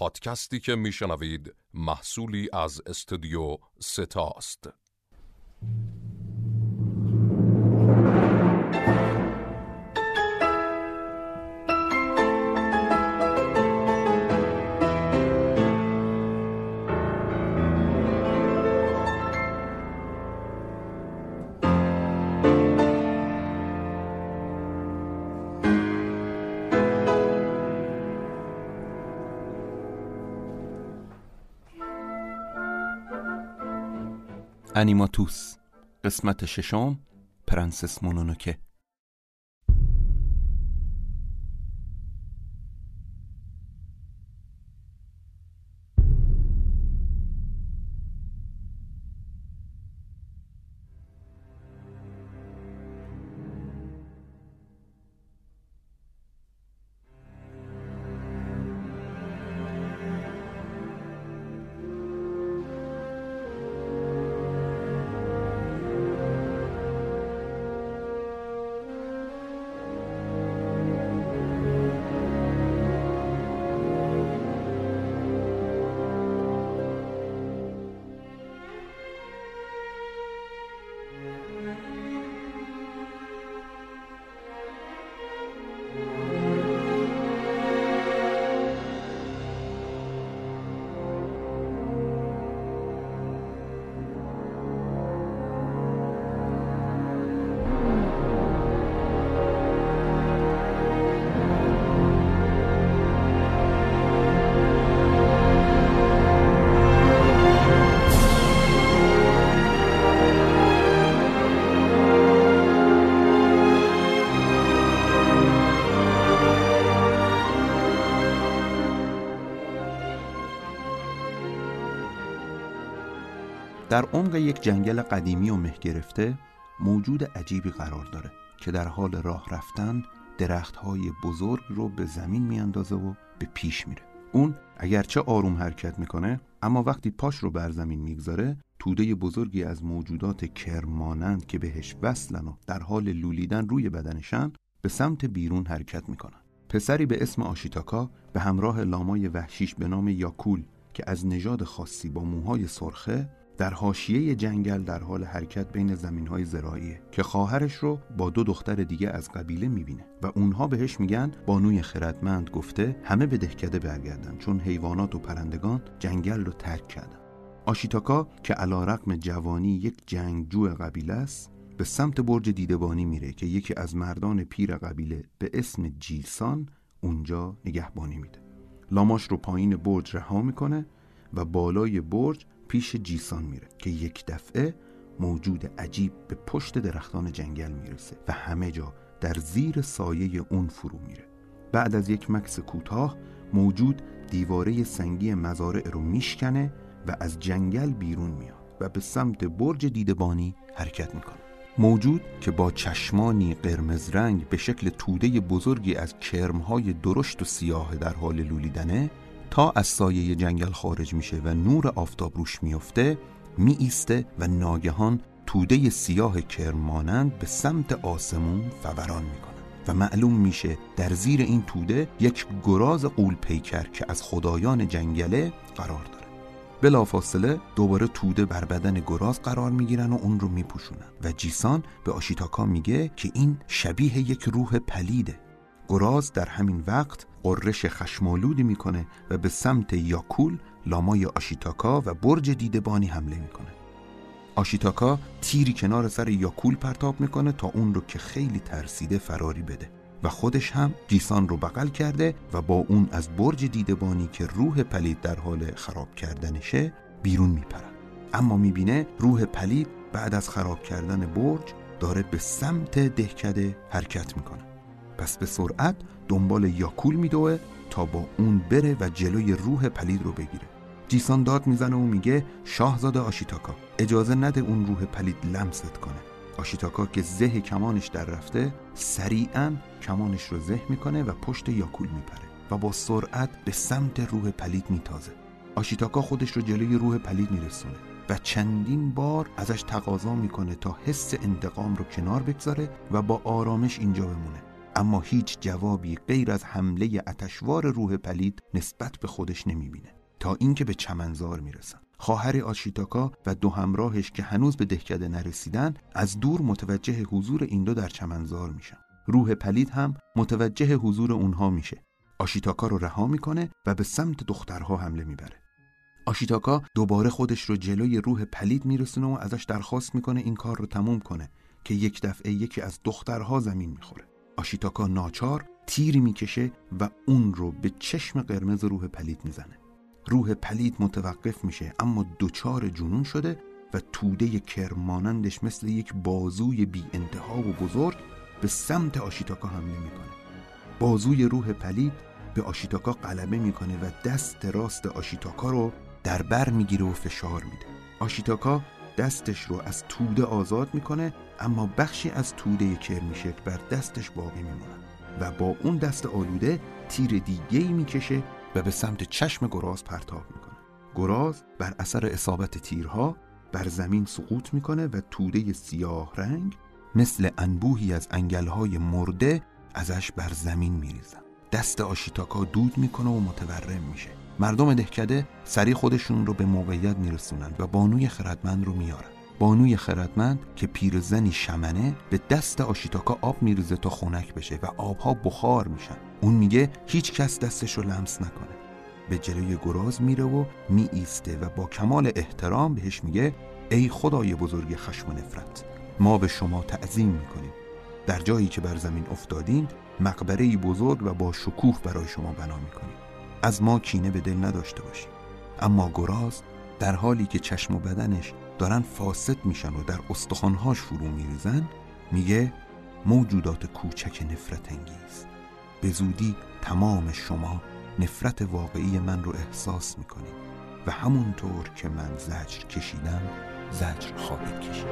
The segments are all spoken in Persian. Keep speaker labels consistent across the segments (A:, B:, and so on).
A: پادکستی که میشنوید محصولی از استودیو ستاست
B: انیماتوس قسمت ششم پرنسس مونونوکه. در عمق یک جنگل قدیمی و مه گرفته موجود عجیبی قرار داره که در حال راه رفتن درختهای بزرگ رو به زمین میاندازه و به پیش میره. اون اگرچه آروم حرکت می‌کنه اما وقتی پاش رو بر زمین می‌گذاره توده بزرگی از موجودات کرمانند که بهش وصلن و در حال لولیدن روی بدنشن به سمت بیرون حرکت می‌کنن. پسری به اسم آشیتاکا به همراه لامای وحشیش به نام یاکول که از نژاد خاصی با موهای سرخه در حاشیه جنگل در حال حرکت بین زمینهای زراعیه که خواهرش رو با دو دختر دیگه از قبیله می‌بینه و اونها بهش میگن بانوی خردمند گفته همه به دهکده برگردن چون حیوانات و پرندگان جنگل رو ترک کردن. آشیتاکا که علا رقم جوانی یک جنگجو قبیله است به سمت برج دیدبانی میره که یکی از مردان پیر قبیله به اسم جیسان اونجا نگهبانی میده. لاماش رو پایین برج رها می‌کنه و بالای برج پیش جیسان میره که یک دفعه موجود عجیب به پشت درختان جنگل می‌رسه و همه جا در زیر سایه اون فرو میره. بعد از یک مکس کوتاه موجود دیواره سنگی مزارع رو میشکنه و از جنگل بیرون میاد و به سمت برج دیدبانی حرکت می‌کنه. موجود که با چشمانی قرمز رنگ به شکل توده بزرگی از کرمهای درشت و سیاه در حال لولیدنه تا از سایه جنگل خارج میشه و نور آفتاب روش میفته می ایسته و ناگهان توده سیاه کرمانند به سمت آسمون فوران می‌کنه و معلوم میشه در زیر این توده یک گراز قول پیکر که از خدایان جنگله قرار داره. بلافاصله دوباره توده بر بدن گراز قرار می‌گیرن و اون رو میپوشونن و جیسان به آشیتاکا میگه که این شبیه یک روح پلیده گراز در همین وقت قررش خشمالودی می‌کنه و به سمت یاکول لامای آشیتاکا و برج دیدبانی حمله می‌کنه. آشیتاکا تیری کنار سر یاکول پرتاب می‌کنه تا اون رو که خیلی ترسیده فراری بده و خودش هم جیسان رو بغل کرده و با اون از برج دیدبانی که روح پلید در حال خراب کردنشه بیرون میپره اما می‌بینه روح پلید بعد از خراب کردن برج داره به سمت دهکده حرکت می‌کنه. پس به سرعت دنبال یاکول میدوه تا با اون بره و جلوی روح پلید رو بگیره. جیسان داد می‌زنه و میگه شاهزاده آشیتاکا اجازه نده اون روح پلید لمست کنه. آشیتاکا که زه کمانش در رفته سریعا کمانش رو زه می‌کنه و پشت یاکول میپره و با سرعت به سمت روح پلید میتازه. آشیتاکا خودش رو جلوی روح پلید میرسونه و چندین بار ازش تقاضا می‌کنه تا حس انتقام رو کنار بگذاره و با آرامش اینجا بمونه. اما هیچ جوابی غیر از حمله اتشوار روح پلید نسبت به خودش نمی‌بینه تا اینکه به چمنزار می‌رسن. خواهر آشیتاکا و دو همراهش که هنوز به دهکده نرسیدن از دور متوجه حضور این دو در چمنزار میشن. روح پلید هم متوجه حضور اونها میشه. آشیتاکا رو رها می‌کنه و به سمت دخترها حمله می‌بره. آشیتاکا دوباره خودش رو جلوی روح پلید میرسونه و ازش درخواست می‌کنه این کار رو تموم کنه که یک دفعه یکی از دخترها زمین می‌خوره. آشیتاکا ناچار تیری می‌کشه و اون رو به چشم قرمز روح پلید می‌زنه. روح پلید متوقف میشه اما دوچار جنون شده و توده کرمانندش مثل یک بازوی بی انتها و بزرگ به سمت آشیتاکا حمله می‌کنه. بازوی روح پلید به آشیتاکا غلبه می‌کنه و دست راست آشیتاکا رو در بر می‌گیره و فشار میده. آشیتاکا دستش رو از توده آزاد می‌کنه اما بخشی از توده کرمی شکل بر دستش باقی میمونه و با اون دست آلوده تیر دیگه ای می‌کشه و به سمت چشم گراز پرتاب می‌کنه. گراز بر اثر اصابت تیرها بر زمین سقوط می‌کنه و توده سیاه رنگ مثل انبوهی از انگلهای مرده ازش بر زمین میریزن دست آشیتاکا دود می‌کنه و متورم میشه. مردم دهکده سری خودشون رو به موقعیت میرسونن و بانوی خردمند رو میارن. بانوی خردمند که پیرزنی شمنه به دست آشیتاکا آب میریزه تا خنک بشه و آبها بخار میشن. اون میگه هیچ کس دستش رو لمس نکنه. به جلوی گراز میره و می ایسته و با کمال احترام بهش میگه ای خدای بزرگ خشم و نفرت ما به شما تعظیم می‌کنیم. در جایی که بر زمین افتادین مقبره بزرگ و با شکوه برای شما بنا می‌کنیم. از ما کینه به دل نداشته باشیم. اما گراز در حالی که چشم و بدنش دارن فاسد میشن و در استخوانهاش فرو میریزن میگه موجودات کوچک نفرت انگیز. به زودی تمام شما نفرت واقعی من رو احساس می‌کنید و همونطور که من زجر کشیدم زجر خواهید کشید.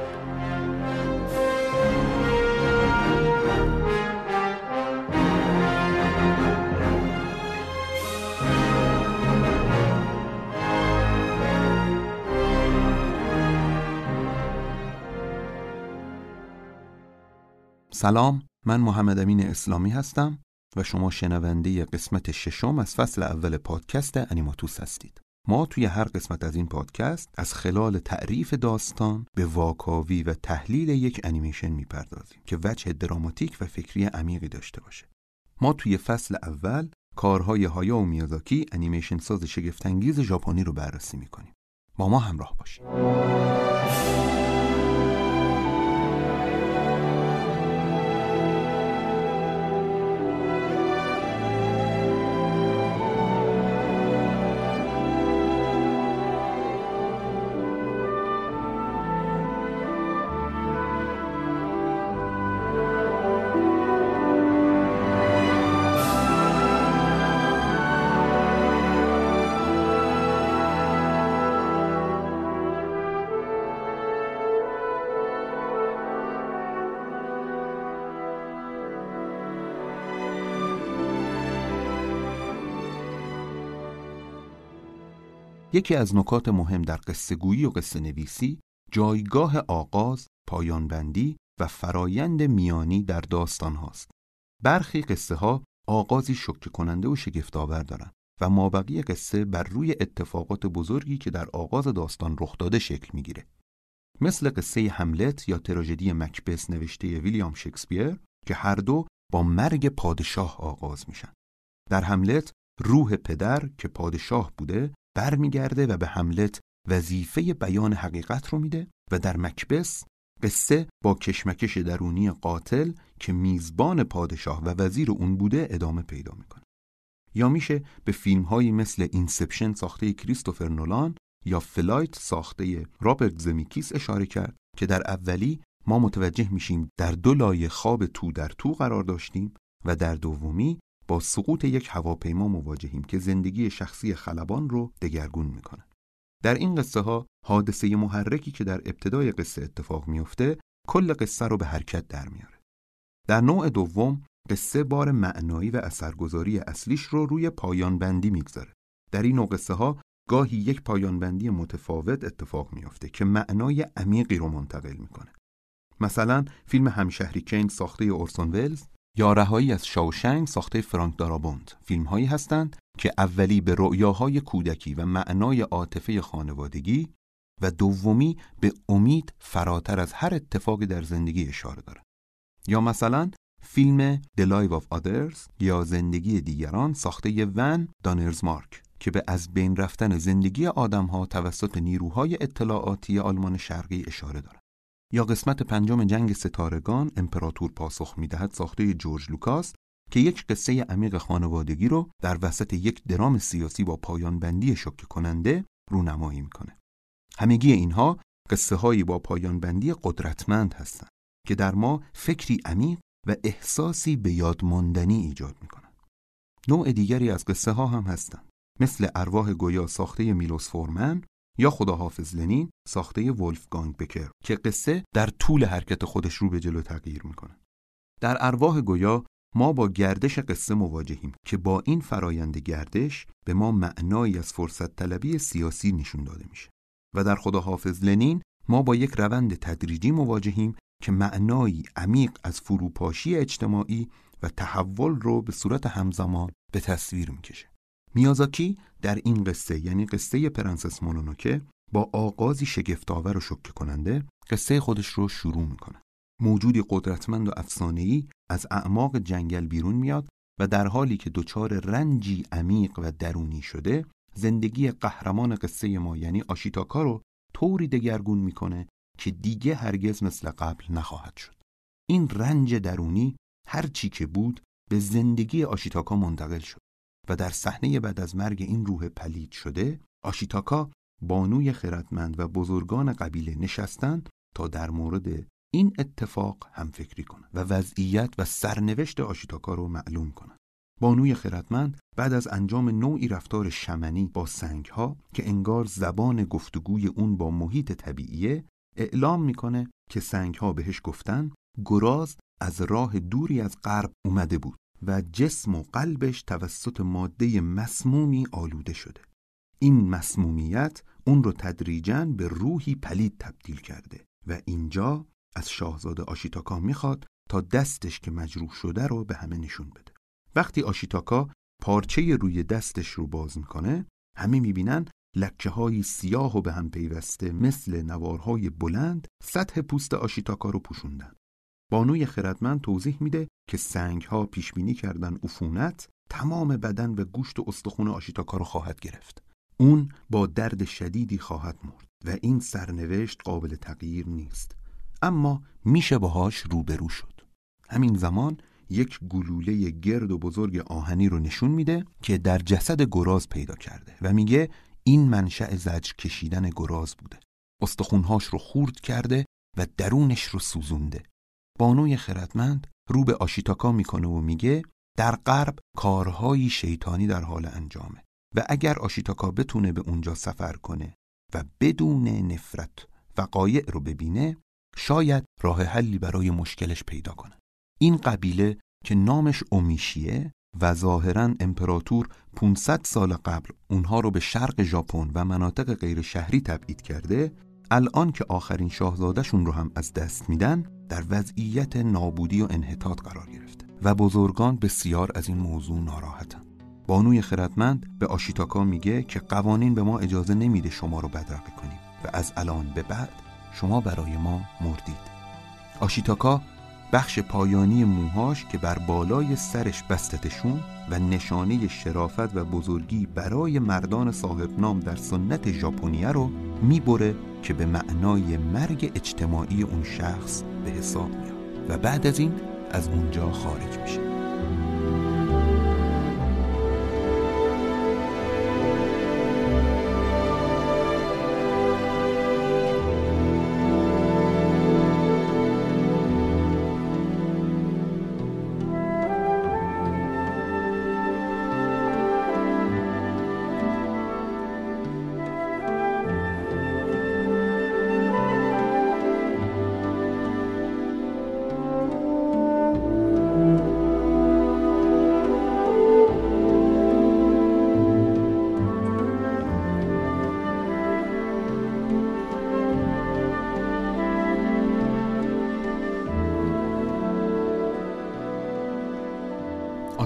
B: سلام من محمد امین اسلامی هستم و شما شنونده قسمت ششم از فصل اول پادکست انیماتوس هستید. ما توی هر قسمت از این پادکست از خلال تعریف داستان به واکاوی و تحلیل یک انیمیشن می‌پردازیم که وجه دراماتیک و فکری عمیقی داشته باشه. ما توی فصل اول کارهای هایا و میازاکی انیمیشن ساز شگفتانگیز ژاپنی رو بررسی می‌کنیم. با ما همراه باشید. یکی از نکات مهم در قصه گویی و قصه نویسی جایگاه آغاز، پایانبندی و فرایند میانی در داستان هاست. برخی قصه ها آغازی شکر کننده و شگفتآور دارند و مابقی قصه بر روی اتفاقات بزرگی که در آغاز داستان رخ داده شکل می‌گیره. مثل قصه هملت یا تراژدی مکبس نوشته ویلیام شکسپیر که هر دو با مرگ پادشاه آغاز میشن. در هملت روح پدر که پادشاه بوده برمیگرده و به هملت وظیفه بیان حقیقت رو میده و در مکبث قصه با کشمکش درونی قاتل که میزبان پادشاه و وزیر اون بوده ادامه پیدا می‌کنه. یا میشه به فیلم هایی مثل Inception ساخته کریستوفر نولان یا Flight ساخته رابرت زمیکیس اشاره کرد که در اولی ما متوجه میشیم در دو لایه خواب تو در تو قرار داشتیم و در دومی با سقوط یک هواپیما مواجهیم که زندگی شخصی خلبان رو دگرگون می‌کنه. در این قصه ها حادثه محرکی که در ابتدای قصه اتفاق میفته کل قصه رو به حرکت در میاره. در نوع دوم قصه بار معنایی و اثرگذاری اصلیش رو روی پایان بندی می‌گذاره. در این نوع قصه ها گاهی یک پایان بندی متفاوت اتفاق میافته که معنای عمیقی رو منتقل می‌کنه. مثلا فیلم همشهری کین ساخته اورسون ولز یا رهایی از شاوشنگ ساخته فرانک دارابوند فیلم هایی هستند که اولی به رؤیاهای کودکی و معنای عاطفه خانوادگی و دومی به امید فراتر از هر اتفاقی در زندگی اشاره داره یا مثلا فیلم The Life of Others یا زندگی دیگران ساخته ون دانرز مارک که به از بین رفتن زندگی آدمها توسط نیروهای اطلاعاتی آلمان شرقی اشاره دارد. یا قسمت پنجم جنگ ستارگان امپراتور پاسخ می‌دهد ساخته جورج لوکاس که یک قصه عمیق خانوادگی رو در وسط یک درام سیاسی با پایان بندی شوکه کننده رونمایی می‌کنه. همگی اینها قصه هایی با پایان بندی قدرتمند هستند که در ما فکری عمیق و احساسی به یاد ماندنی ایجاد می‌کنند. نوع دیگری از قصه ها هم هستند مثل ارواح گویا ساخته میلوس فورمن یا خداحافظ لنین ساخته ولفگانگ بکر که قصه در طول حرکت خودش رو به جلو تغییر می‌کنه. در ارواح گویا ما با گردش قصه مواجهیم که با این فرایند گردش به ما معنایی از فرصت طلبی سیاسی نشون داده میشه و در خداحافظ لنین ما با یک روند تدریجی مواجهیم که معنایی عمیق از فروپاشی اجتماعی و تحول رو به صورت همزمان به تصویر می‌کشه. میازاکی در این قصه یعنی قصه پرنسس مونونوکه با آغازی شگفتآور و شکه کننده قصه خودش رو شروع می‌کنه. موجودی قدرتمند و افسانه‌ای از اعماق جنگل بیرون میاد و در حالی که دچار رنجی عمیق و درونی شده زندگی قهرمان قصه ما یعنی آشیتاکا رو طوری دگرگون می‌کنه که دیگه هرگز مثل قبل نخواهد شد. این رنج درونی هر چی که بود به زندگی آشیتاکا منتقل شد و در صحنه بعد از مرگ این روح پلید شده آشیتاکا بانوی خردمند و بزرگان قبیله نشستند تا در مورد این اتفاق هم فکری کنند و وضعیت و سرنوشت آشیتاکا رو معلوم کنند. بانوی خردمند بعد از انجام نوعی رفتار شمنی با سنگ ها که انگار زبان گفتگوی اون با محیط طبیعیه اعلام می‌کنه که سنگ ها بهش گفتن گراز از راه دوری از غرب اومده بود و جسم و قلبش توسط ماده مسمومی آلوده شده این مسمومیت اون رو تدریجا به روحی پلید تبدیل کرده و اینجا از شاهزاده آشیتاکا می‌خواد تا دستش که مجروح شده رو به همه نشون بده وقتی آشیتاکا پارچه روی دستش رو باز می‌کنه همه می‌بینن لکه های سیاه و به هم پیوسته مثل نوارهای بلند سطح پوست آشیتاکا رو پوشوندن. بانوی خردمند توضیح میده که سنگ ها پیش بینی کردن عفونت تمام بدن و گوشت و استخون آشیتاکا رو خواهد گرفت. اون با درد شدیدی خواهد مرد و این سرنوشت قابل تغییر نیست. اما میشه باهاش روبرو شد. همین زمان یک گلوله گرد و بزرگ آهنی رو نشون میده که در جسد گراز پیدا کرده و میگه این منشأ زجر کشیدن گراز بوده استخونهاش رو خورد کرده و درونش رو سوزونده بانوی خردمند رو به آشیتاکا می‌کنه و میگه در غرب کارهایی شیطانی در حال انجامه و اگر آشیتاکا بتونه به اونجا سفر کنه و بدون نفرت وقایع رو ببینه شاید راه حلی برای مشکلش پیدا کنه. این قبیله که نامش اومیشیه و ظاهرا امپراتور 500 سال قبل اونها رو به شرق ژاپن و مناطق غیر شهری تبعید کرده الان که آخرین شاهزادهشون رو هم از دست میدن در وضعیت نابودی و انحطاط قرار گرفته و بزرگان بسیار از این موضوع ناراحتن. بانوی خردمند به آشیتاکا میگه که قوانین به ما اجازه نمیده شما رو بدرقه کنیم و از الان به بعد شما برای ما مردید. آشیتاکا بخش پایانی موهاش که بر بالای سرش بستتشون و نشانه شرافت و بزرگی برای مردان صاحب نام در سنت ژاپنیه رو می‌بره که به معنای مرگ اجتماعی اون شخص به حساب میاد. و بعد از این از اونجا خارج میشه.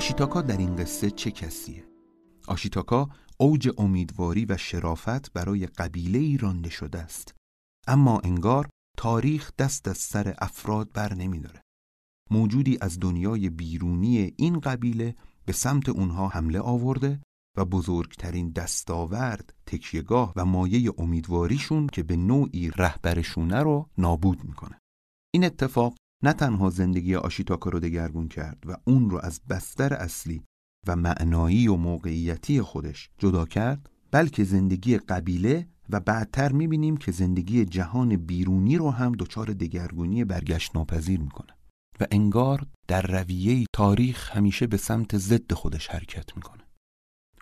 B: آشیتاکا در این قصه چه کسیه؟ آشیتاکا اوج امیدواری و شرافت برای قبیله ای رانده شده است اما انگار تاریخ دست از سر افراد بر نمیداره موجودی از دنیای بیرونی این قبیله به سمت اونها حمله آورده و بزرگترین دستاورد، تکیهگاه و مایه امیدواریشون که به نوعی رهبرشونه رو نابود می‌کنه. این اتفاق نه تنها زندگی آشیتاکا رو دگرگون کرد و اون رو از بستر اصلی و معنایی و موقعیتی خودش جدا کرد بلکه زندگی قبیله و بعدتر می‌بینیم که زندگی جهان بیرونی رو هم دچار دگرگونی برگشت ناپذیر می‌کنه. و انگار در رویه تاریخ همیشه به سمت ضد خودش حرکت می‌کنه.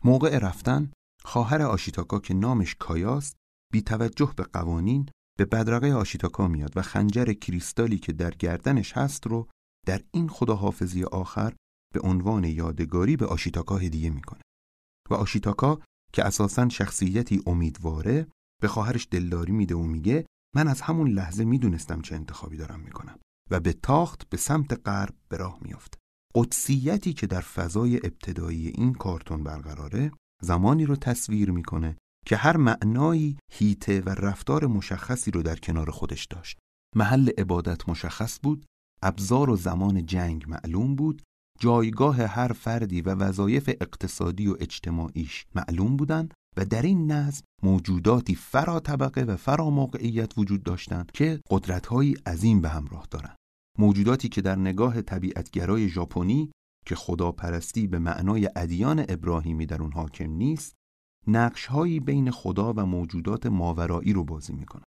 B: موقع رفتن خواهر آشیتاکا که نامش کایاست بی توجه به قوانین به بدرقه آشیتاکا میاد و خنجر کریستالی که در گردنش هست رو در این خداحافظی آخر به عنوان یادگاری به آشیتاکا هدیه می‌کنه. و آشیتاکا که اساسا شخصیتی امیدواره به خواهرش دلداری میده و میگه من از همون لحظه می‌دونستم چه انتخابی دارم می‌کنم. و به تاخت به سمت غرب به راه میافته قدسیتی که در فضای ابتدایی این کارتون برقراره زمانی رو تصویر می‌کنه که هر معنایی هیته و رفتار مشخصی رو در کنار خودش داشت. محل عبادت مشخص بود ابزار و زمان جنگ معلوم بود جایگاه هر فردی و وظایف اقتصادی و اجتماعیش معلوم بودند و در این نظم موجوداتی فرا طبقه و فرا موقعیت وجود داشتند که قدرتهایی عظیم به همراه دارند. موجوداتی که در نگاه طبیعتگرای ژاپنی که خداپرستی به معنای ادیان ابراهیمی در اون حاکم نیست نقشهایی بین خدا و موجودات ماورایی رو بازی می‌کنه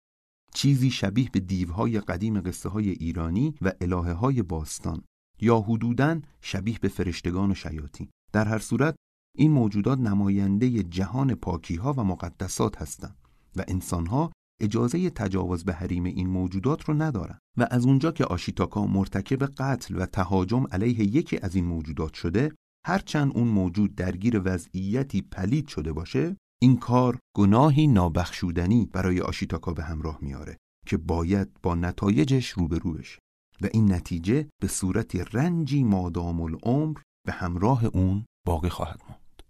B: چیزی شبیه به دیوهای قدیم قصه های ایرانی و الهه های باستان یا حدوداً شبیه به فرشتگان و شیاطین. در هر صورت این موجودات نماینده جهان پاکی ها و مقدسات هستند و انسان ها اجازه تجاوز به حریم این موجودات رو ندارن. و از اونجا که آشیتاکا مرتکب قتل و تهاجم علیه یکی از این موجودات شده هرچند اون موجود درگیر وضعیتی پلید شده باشه این کار گناهی نابخشودنی برای آشیتاکا به همراه میاره که باید با نتایجش روبرو بشه. و این نتیجه به صورت رنجی مادام العمر به همراه اون باقی خواهد ماند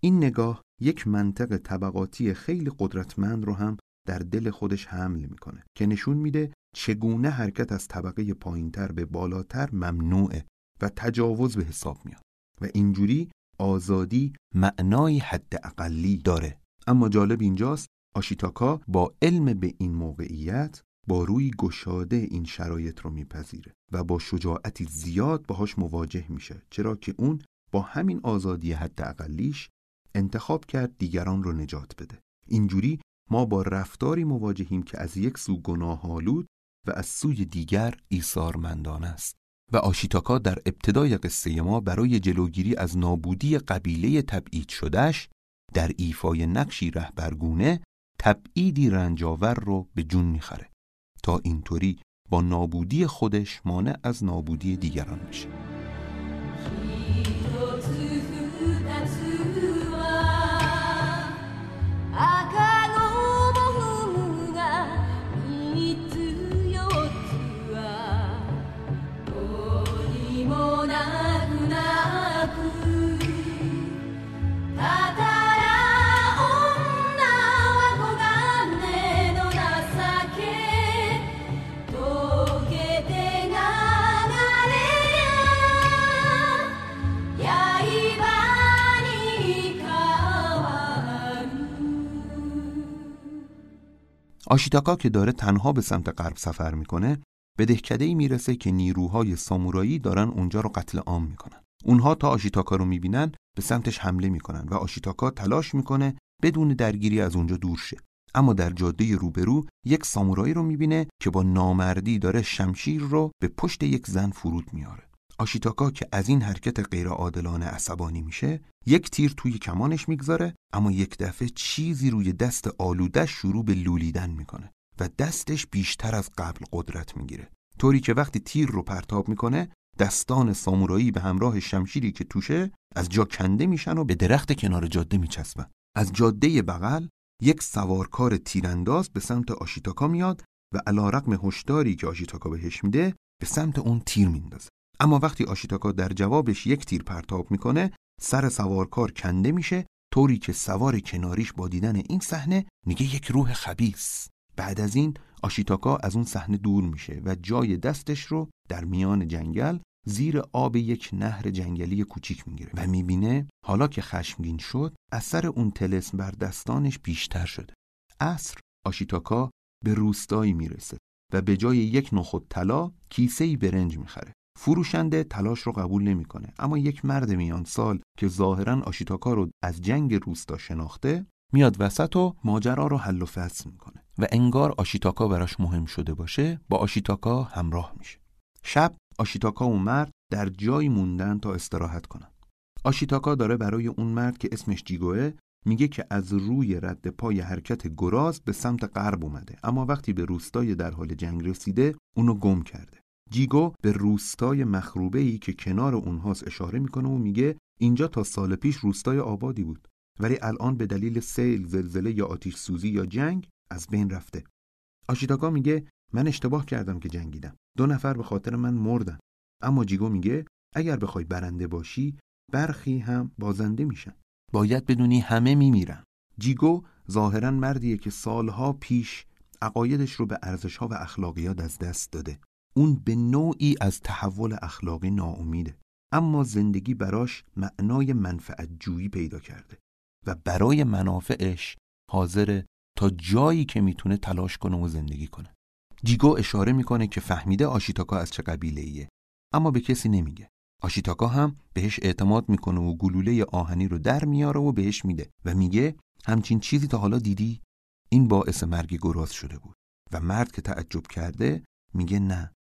B: این نگاه یک منطق طبقاتی خیلی قدرتمند رو هم در دل خودش حمل می‌کنه که نشون میده چگونه حرکت از طبقه پایینتر به بالاتر ممنوعه و تجاوز به حساب میاد. و اینجوری آزادی معنای حد اقلی داره. اما جالب اینجاست آشیتاکا با علم به این موقعیت با روی گشاده این شرایط رو میپذیره و با شجاعتی زیاد باهاش مواجه میشه چرا که اون با همین آزادی حد اقلیش انتخاب کرد دیگران رو نجات بده. اینجوری ما با رفتاری مواجهیم که از یک سو گناه آلود و از سوی دیگر ایثارمندانه است. و آشیتاکا در ابتدای قصه ما برای جلوگیری از نابودی قبیله تبعید شدهش در ایفای نقشی رهبرگونه تبعیدی رنجاور رو به جون می‌خره تا اینطوری با نابودی خودش مانع از نابودی دیگران بشه. آشیتاکا که داره تنها به سمت غرب سفر می‌کنه به دهکده ای می‌رسه که نیروهای سامورایی دارن اونجا رو قتل عام می‌کنن. اونها تا آشیتاکا رو می‌بینن به سمتش حمله می‌کنن و آشیتاکا تلاش می‌کنه بدون درگیری از اونجا دور شه. اما در جاده روبرو یک سامورایی رو می‌بینه که با نامردی داره شمشیر رو به پشت یک زن فرود میاره آشیتاکا که از این حرکت غیرعادلانه عصبانی میشه یک تیر توی کمانش می‌گذاره اما یک دفعه چیزی روی دست آلوده شروع به لولیدن می‌کنه و دستش بیشتر از قبل قدرت می‌گیره. طوری که وقتی تیر رو پرتاب می‌کنه دستان سامورایی به همراه شمشیری که توشه از جا کنده میشن و به درخت کنار جاده میچسبن. از جاده بغل یک سوارکار تیرانداز به سمت آشیتاکا میاد و علا رقم هشداری که آشیتاکا بهش میده به سمت اون تیر میندازه. اما وقتی آشیتاکا در جوابش یک تیر پرتاب می‌کنه سر سوارکار کنده میشه طوری که سوار کناریش با دیدن این صحنه میگه یک روح خبیس بعد از این آشیتاکا از اون صحنه دور میشه و جای دستش رو در میان جنگل زیر آب یک نهر جنگلی کوچیک می‌گیره و می‌بینه حالا که خشمگین شد اثر اون تلسم بر دستانش بیشتر شده. اصر آشیتاکا به روستایی می‌رسه و به جای یک نخود طلا کیسه برنج می‌خره. فروشنده تلاش رو قبول نمی‌کنه. اما یک مرد میان سال که ظاهرا آشیتاکا رو از جنگ روستا شناخته میاد وسط و ماجرا رو حل و فصل می‌کنه و انگار آشیتاکا براش مهم شده باشه با آشیتاکا همراه میشه. شب آشیتاکا و مرد در جایی موندن تا استراحت کنن. آشیتاکا داره برای اون مرد که اسمش جیگوه میگه که از روی رد پای حرکت گراز به سمت غرب اومده. اما وقتی به روستای در حال جنگ رسیده اونو گم کرده. جیگو به روستای مخروبه ای که کنار اونهاست اشاره می‌کنه و میگه اینجا تا سال پیش روستای آبادی بود ولی الان به دلیل سیل، زلزله یا آتیش سوزی یا جنگ از بین رفته. آشیتاکا میگه من اشتباه کردم که جنگیدم. دو نفر به خاطر من مردن. اما جیگو میگه اگر بخوای برنده باشی برخی هم بازنده میشن. باید بدونی همه میمیرن. جیگو ظاهرا مردیه که سالها پیش عقایدش رو به ارزشها و اخلاقیات از دست داده. اون به نوعی از تحول اخلاقی ناامیده. اما زندگی براش معنای منفعت جویی پیدا کرده و برای منافعش حاضر تا جایی که می‌تونه تلاش کنه و زندگی کنه. جیگو اشاره می‌کنه که فهمیده آشیتاکا از چه قبیله ایه اما به کسی نمیگه. آشیتاکا هم بهش اعتماد می‌کنه و گلوله آهنی رو در میاره و بهش میده و میگه همچین چیزی تا حالا دیدی؟ این باعث مرگ گراز شده بود و مرد که تعجب کرده میگه نه.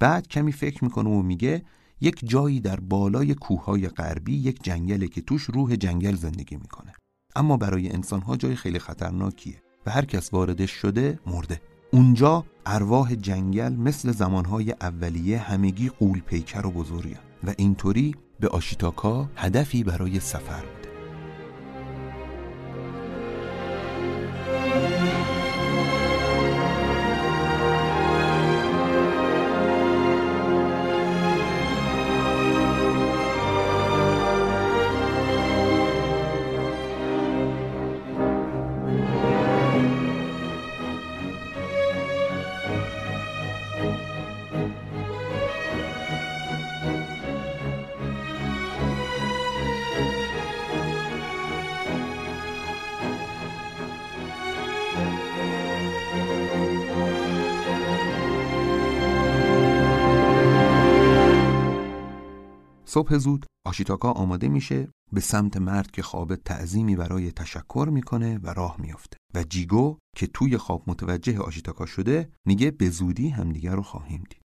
B: بعد کمی فکر می‌کنه و میگه یک جایی در بالای کوههای غربی یک جنگله که توش روح جنگل زندگی می‌کنه. اما برای انسانها جای خیلی خطرناکیه و هر کس واردش شده مرده. اونجا ارواح جنگل مثل زمانهای اولیه همگی قول پیکر و بزرگن و اینطوری به آشیتاکا هدفی برای سفر صبح زود آشیتاکا آماده میشه به سمت مرد که خواب تعظیمی برای تشکر می‌کنه و راه میافته. و جیگو که توی خواب متوجه آشیتاکا شده میگه به زودی همدیگر رو خواهیم دید.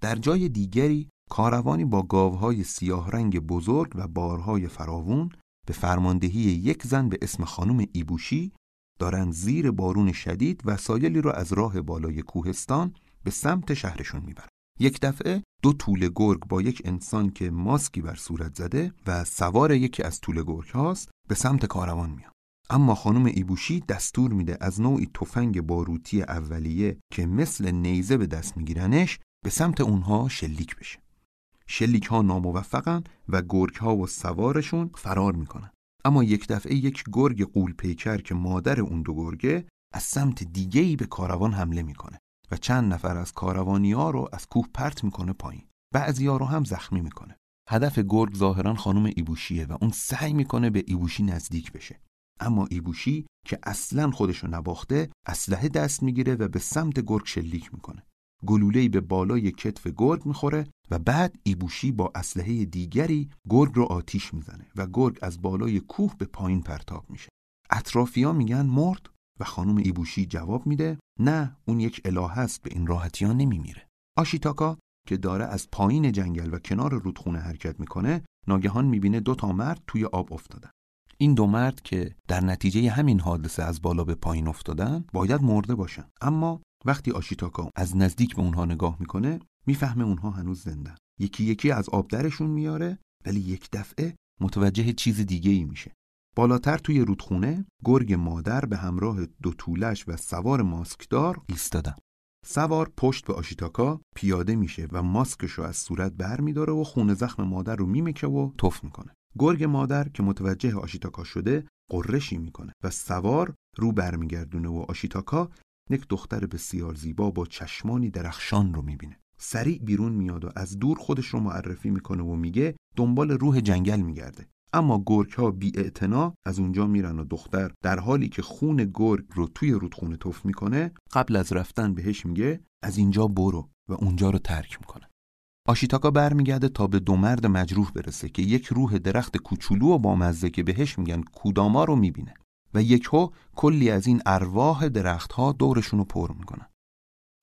B: در جای دیگری کاروانی با گاوهای سیاه رنگ بزرگ و بارهای فراوون به فرماندهی یک زن به اسم خانم ایبوشی دارن زیر بارون شدید وسایلی رو از راه بالای کوهستان به سمت شهرشون می‌برن. یک دفعه دو طول گرگ با یک انسان که ماسکی بر صورت زده و سوار یکی از طول گرگ هاست به سمت کاروان میاد اما خانم ایبوشی دستور میده از نوعی تفنگ باروتی اولیه که مثل نیزه به دست میگیرنش به سمت اونها شلیک بشه. شلیک ها ناموفقن و گرگ ها و سوارشون فرار می‌کنن. اما یک دفعه یک گرگ قول پیکر که مادر اون دو گرگه از سمت دیگه‌ای به کاروان حمله می‌کنه. و چند نفر از کاروانی ها رو از کوه پرت می‌کنه پایین. بعضی ها رو هم زخمی می‌کنه. هدف گرگ ظاهرا خانم ایبوشیه و اون سعی می‌کنه به ایبوشی نزدیک بشه. اما ایبوشی که اصلا خودشو نباخته اسلحه دست می‌گیره و به سمت گرگ شلیک می‌کنه. گلوله‌ای به بالای کتف گرگ می‌خوره و بعد ایبوشی با اسلحه دیگری گرگ رو آتیش می‌زنه و گرگ از بالای کوه به پایین پرتاب میشه. اطرافیا میگن مرد؟ و خانم ایبوشی جواب میده نه اون یک اله است به این راحتی ها نمیمیره. آشیتاکا که داره از پایین جنگل و کنار رودخونه حرکت می‌کنه ناگهان می‌بینه دو تا مرد توی آب افتادن. این دو مرد که در نتیجه همین حادثه از بالا به پایین افتادن باید مرده باشن. اما وقتی آشیتاکا از نزدیک به اونها نگاه می‌کنه می‌فهمه اونها هنوز زندن. یکی یکی از آب درشون میاره ولی یک دفعه متوجه چیز دیگه ای میشه. بالاتر توی رودخونه گرگ مادر به همراه دو طولش و سوار ماسکدار ایستادن سوار پشت به آشیتاکا پیاده میشه و ماسکش رو از صورت بر میداره و خون زخم مادر رو میمکه و تف می‌کنه. گرگ مادر که متوجه آشیتاکا شده قرشی می‌کنه و سوار رو برمیگردونه و آشیتاکا یک دختر بسیار زیبا با چشمانی درخشان رو می‌بینه. سریع بیرون میاد و از دور خودش رو معرفی می‌کنه و میگه دنبال روح جنگل میگرده. اما گرگ ها بی از اونجا میرن و دختر در حالی که خون گرگ رو توی رودخونه تف می‌کنه قبل از رفتن بهش میگه از اینجا برو و اونجا رو ترک می‌کنه. آشیتاکا برمیگرده تا به دو مرد مجروح برسه که یک روح درخت کوچولو و بامزه که بهش میگن کوداما رو می‌بینه و یکهو کلی از این ارواح درختها دورشون رو پر می‌کنن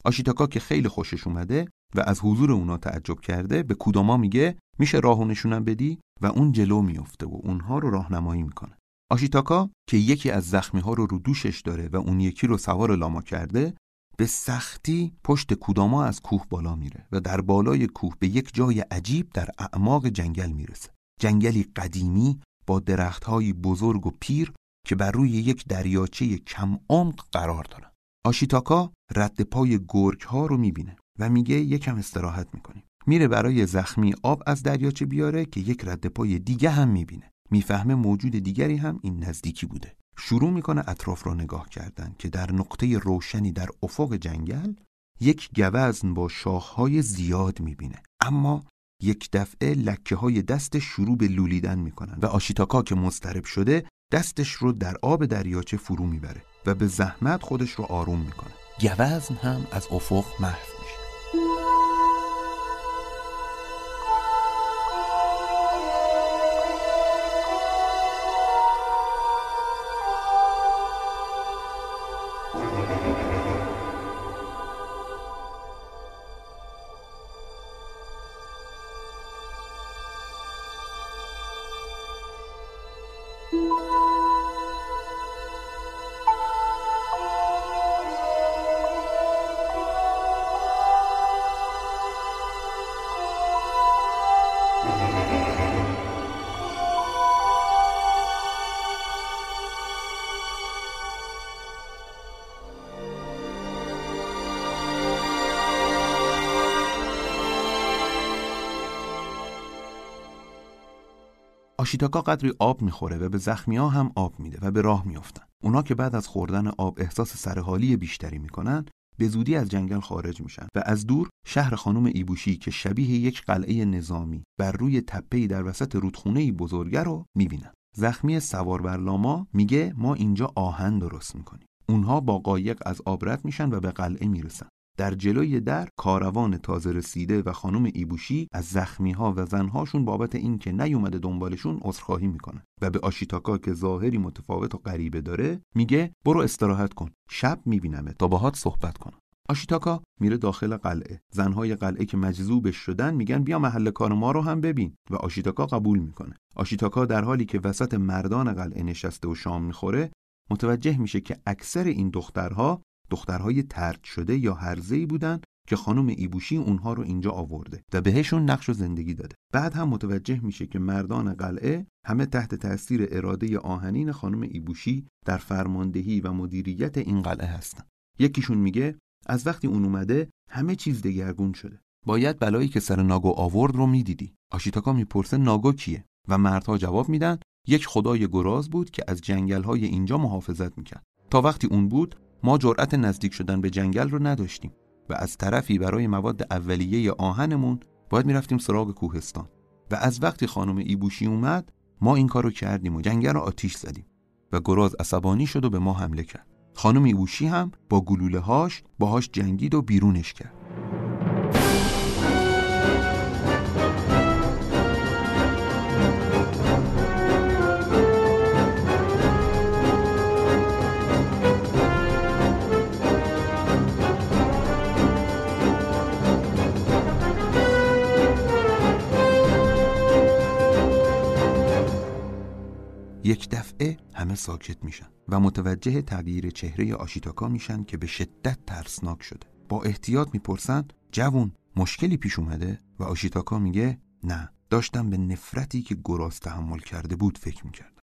B: آشیتاکا که خیلی خوشش اومده و از حضور اونا تعجب کرده به کوداما میگه میشه راهو نشونم بدی؟ و اون جلو میفته و اونها رو راهنمایی می‌کنه. آشیتاکا که یکی از زخمی ها رو رو دوشش داره و اون یکی رو سوار لاما کرده به سختی پشت کوداما از کوه بالا میره و در بالای کوه به یک جای عجیب در اعماق جنگل می‌رسه. جنگلی قدیمی با درختهای بزرگ و پیر که بر روی یک دریاچه کم عمق قرار دارن. آشیتاکا رد پای گرگ ها رو می‌بینه و میگه یکم استراحت می‌کنیم. میره برای زخمی آب از دریاچه بیاره که یک رد پای دیگه هم می‌بینه. می‌فهمه موجود دیگری هم این نزدیکی بوده. شروع می‌کنه اطراف را نگاه کردن که در نقطه روشنی در افق جنگل یک گوزن با شاخهای زیاد می‌بینه. اما یک دفعه لکه های دستش شروع به لولیدن می‌کنن و آشیتاکا که مضطرب شده دستش رو در آب دریاچه فرو می‌بره و به زحمت خودش رو آروم می‌کنه. گوزن هم از افق محو آشیتاکا قدری آب می‌خوره و به زخمی ها هم آب میده و به راه میافتن. اونا که بعد از خوردن آب احساس سرحالی بیشتری می‌کنن به زودی از جنگل خارج میشن و از دور شهر خانم ایبوشی که شبیه یک قلعه نظامی بر روی تپه‌ای در وسط رودخونه بزرگه رو می‌بینن. زخمی سوار بر لاما میگه ما اینجا آهن درست می‌کنیم. اونها با قایق از آب رد میشن و به قلعه می‌رسن. در جلوی در کاروان تازه رسیده و خانم ایبوشی از زخمی ها و زنهاشون بابت اینکه نیومده دنبالشون عذرخواهی می‌کنه و به آشیتاکا که ظاهری متفاوت و غریبه داره میگه برو استراحت کن شب میبینمه تا باهات صحبت کنم. آشیتاکا میره داخل قلعه. زنهای قلعه که مجذوبش شدن میگن بیا محل کار ما رو هم ببین. و آشیتاکا قبول می‌کنه. آشیتاکا در حالی که وسط مردان قلعه نشسته و شام می‌خوره متوجه میشه که اکثر این دخترها دخترهای ترد شده یا هرزهی بودن که خانم ایبوشی اونها رو اینجا آورده و بهشون نقش و زندگی داده. بعد هم متوجه میشه که مردان قلعه همه تحت تاثیر اراده آهنین خانم ایبوشی در فرماندهی و مدیریت این قلعه هستن. یکیشون میگه از وقتی اون اومده همه چیز دگرگون شده. باید بلایی که سر ناگو آورد رو می‌دیدی. آشیتاکا می‌پرسه ناگو کیه؟ و مردها جواب میدن یک خدای گراز بود که از جنگل اینجا محافظت می‌کرد. تا وقتی اون بود ما جرأت نزدیک شدن به جنگل رو نداشتیم و از طرفی برای مواد اولیه آهنمون باید می‌رفتیم سراغ کوهستان. و از وقتی خانم ایبوشی اومد ما این کارو کردیم و جنگل رو آتیش زدیم و گراز عصبانی شد و به ما حمله کرد. خانم ایبوشی هم با گلوله هاش باهاش جنگید و بیرونش کرد. ساکت میشن و متوجه تغییر چهره آشیتاکا میشن که به شدت ترسناک شده. با احتیاط می‌پرسن جوون مشکلی پیش اومده؟ و آشیتاکا میگه نه داشتم به نفرتی که گراز تحمل کرده بود فکر می‌کردم.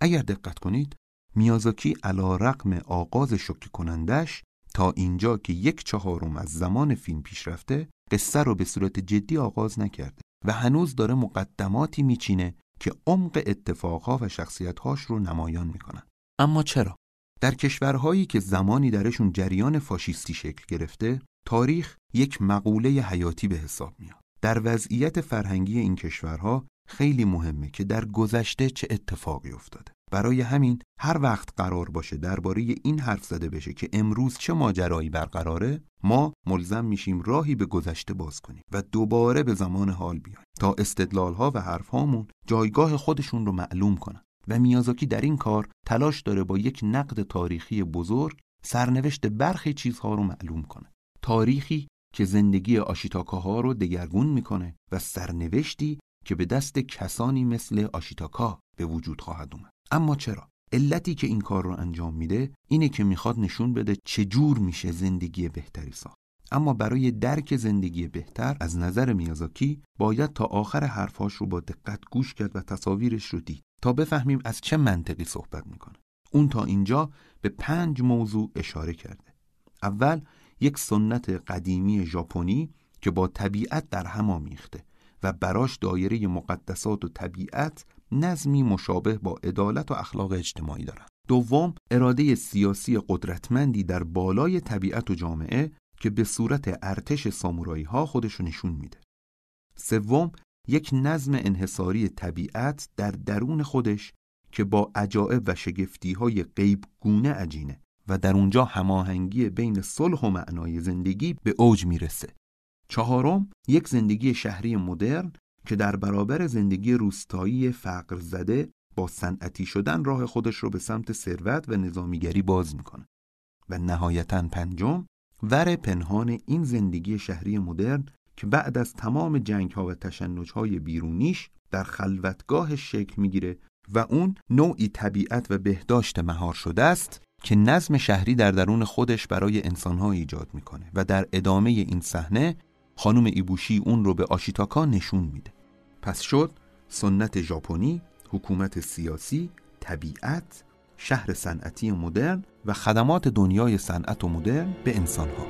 B: اگر دقت کنید میازاکی علا رقم آغاز شکی کنندش تا اینجا که یک چهارم از زمان فیلم پیش رفته قصه رو به صورت جدی آغاز نکرده و هنوز داره مقدماتی میچینه که عمق اتفاقها و شخصیتهاش رو نمایان می‌کنن. اما چرا؟ در کشورهایی که زمانی درشون جریان فاشیستی شکل گرفته تاریخ یک مقوله حیاتی به حساب میاد. در وضعیت فرهنگی این کشورها خیلی مهمه که در گذشته چه اتفاقی افتاده. برای همین هر وقت قرار باشه درباره این حرف زده بشه که امروز چه ماجرایی برقراره ما ملزم میشیم راهی به گذشته باز کنیم و دوباره به زمان حال بیایم تا استدلالها و حرفهامون جایگاه خودشون رو معلوم کنن. و میازاکی در این کار تلاش داره با یک نقد تاریخی بزرگ سرنوشت برخی چیزها رو معلوم کنه. تاریخی که زندگی آشیتاکاها رو دگرگون می‌کنه و سرنوشتی که به دست کسانی مثل آشیتاکا به وجود خواهد اومد. اما چرا؟ علتی که این کار رو انجام میده اینه که می‌خواد نشون بده چجور میشه زندگی بهتری ساخت. اما برای درک زندگی بهتر از نظر میازاکی باید تا آخر حرفاش رو با دقت گوش کرد و تصاویرش رو دید تا بفهمیم از چه منطقی صحبت می‌کنه. اون تا اینجا به پنج موضوع اشاره کرده. اول یک سنت قدیمی ژاپنی که با طبیعت در هم آمیخته و براش دایره مقدسات و طبیعت نظمی مشابه با عدالت و اخلاق اجتماعی دارند. دوم اراده سیاسی قدرتمندی در بالای طبیعت و جامعه که به صورت ارتش سامورایی ها خودشو نشون میده. سوم یک نظم انحصاری طبیعت در درون خودش که با عجائب و شگفتی های غیب گونه عجینه و در اونجا هماهنگی بین صلح و معنای زندگی به اوج می‌رسه. چهارم یک زندگی شهری مدرن که در برابر زندگی روستایی فقر زده با صنعتی شدن راه خودش رو به سمت ثروت و نظامیگری باز می‌کنه. و نهایتا پنجم ور پنهان این زندگی شهری مدرن که بعد از تمام جنگ ها و تشنج های بیرونیش در خلوتگاه شکل می‌گیره و اون نوعی طبیعت و بهداشت مهار شده است که نظم شهری در درون خودش برای انسانها ایجاد می‌کنه و در ادامه این صحنه خانم ایبوشی اون رو به آشیتاکا نشون میده. پس شد سنت ژاپنی حکومت سیاسی طبیعت شهر صنعتی مدرن و خدمات دنیای صنعت و مدرن به انسانها.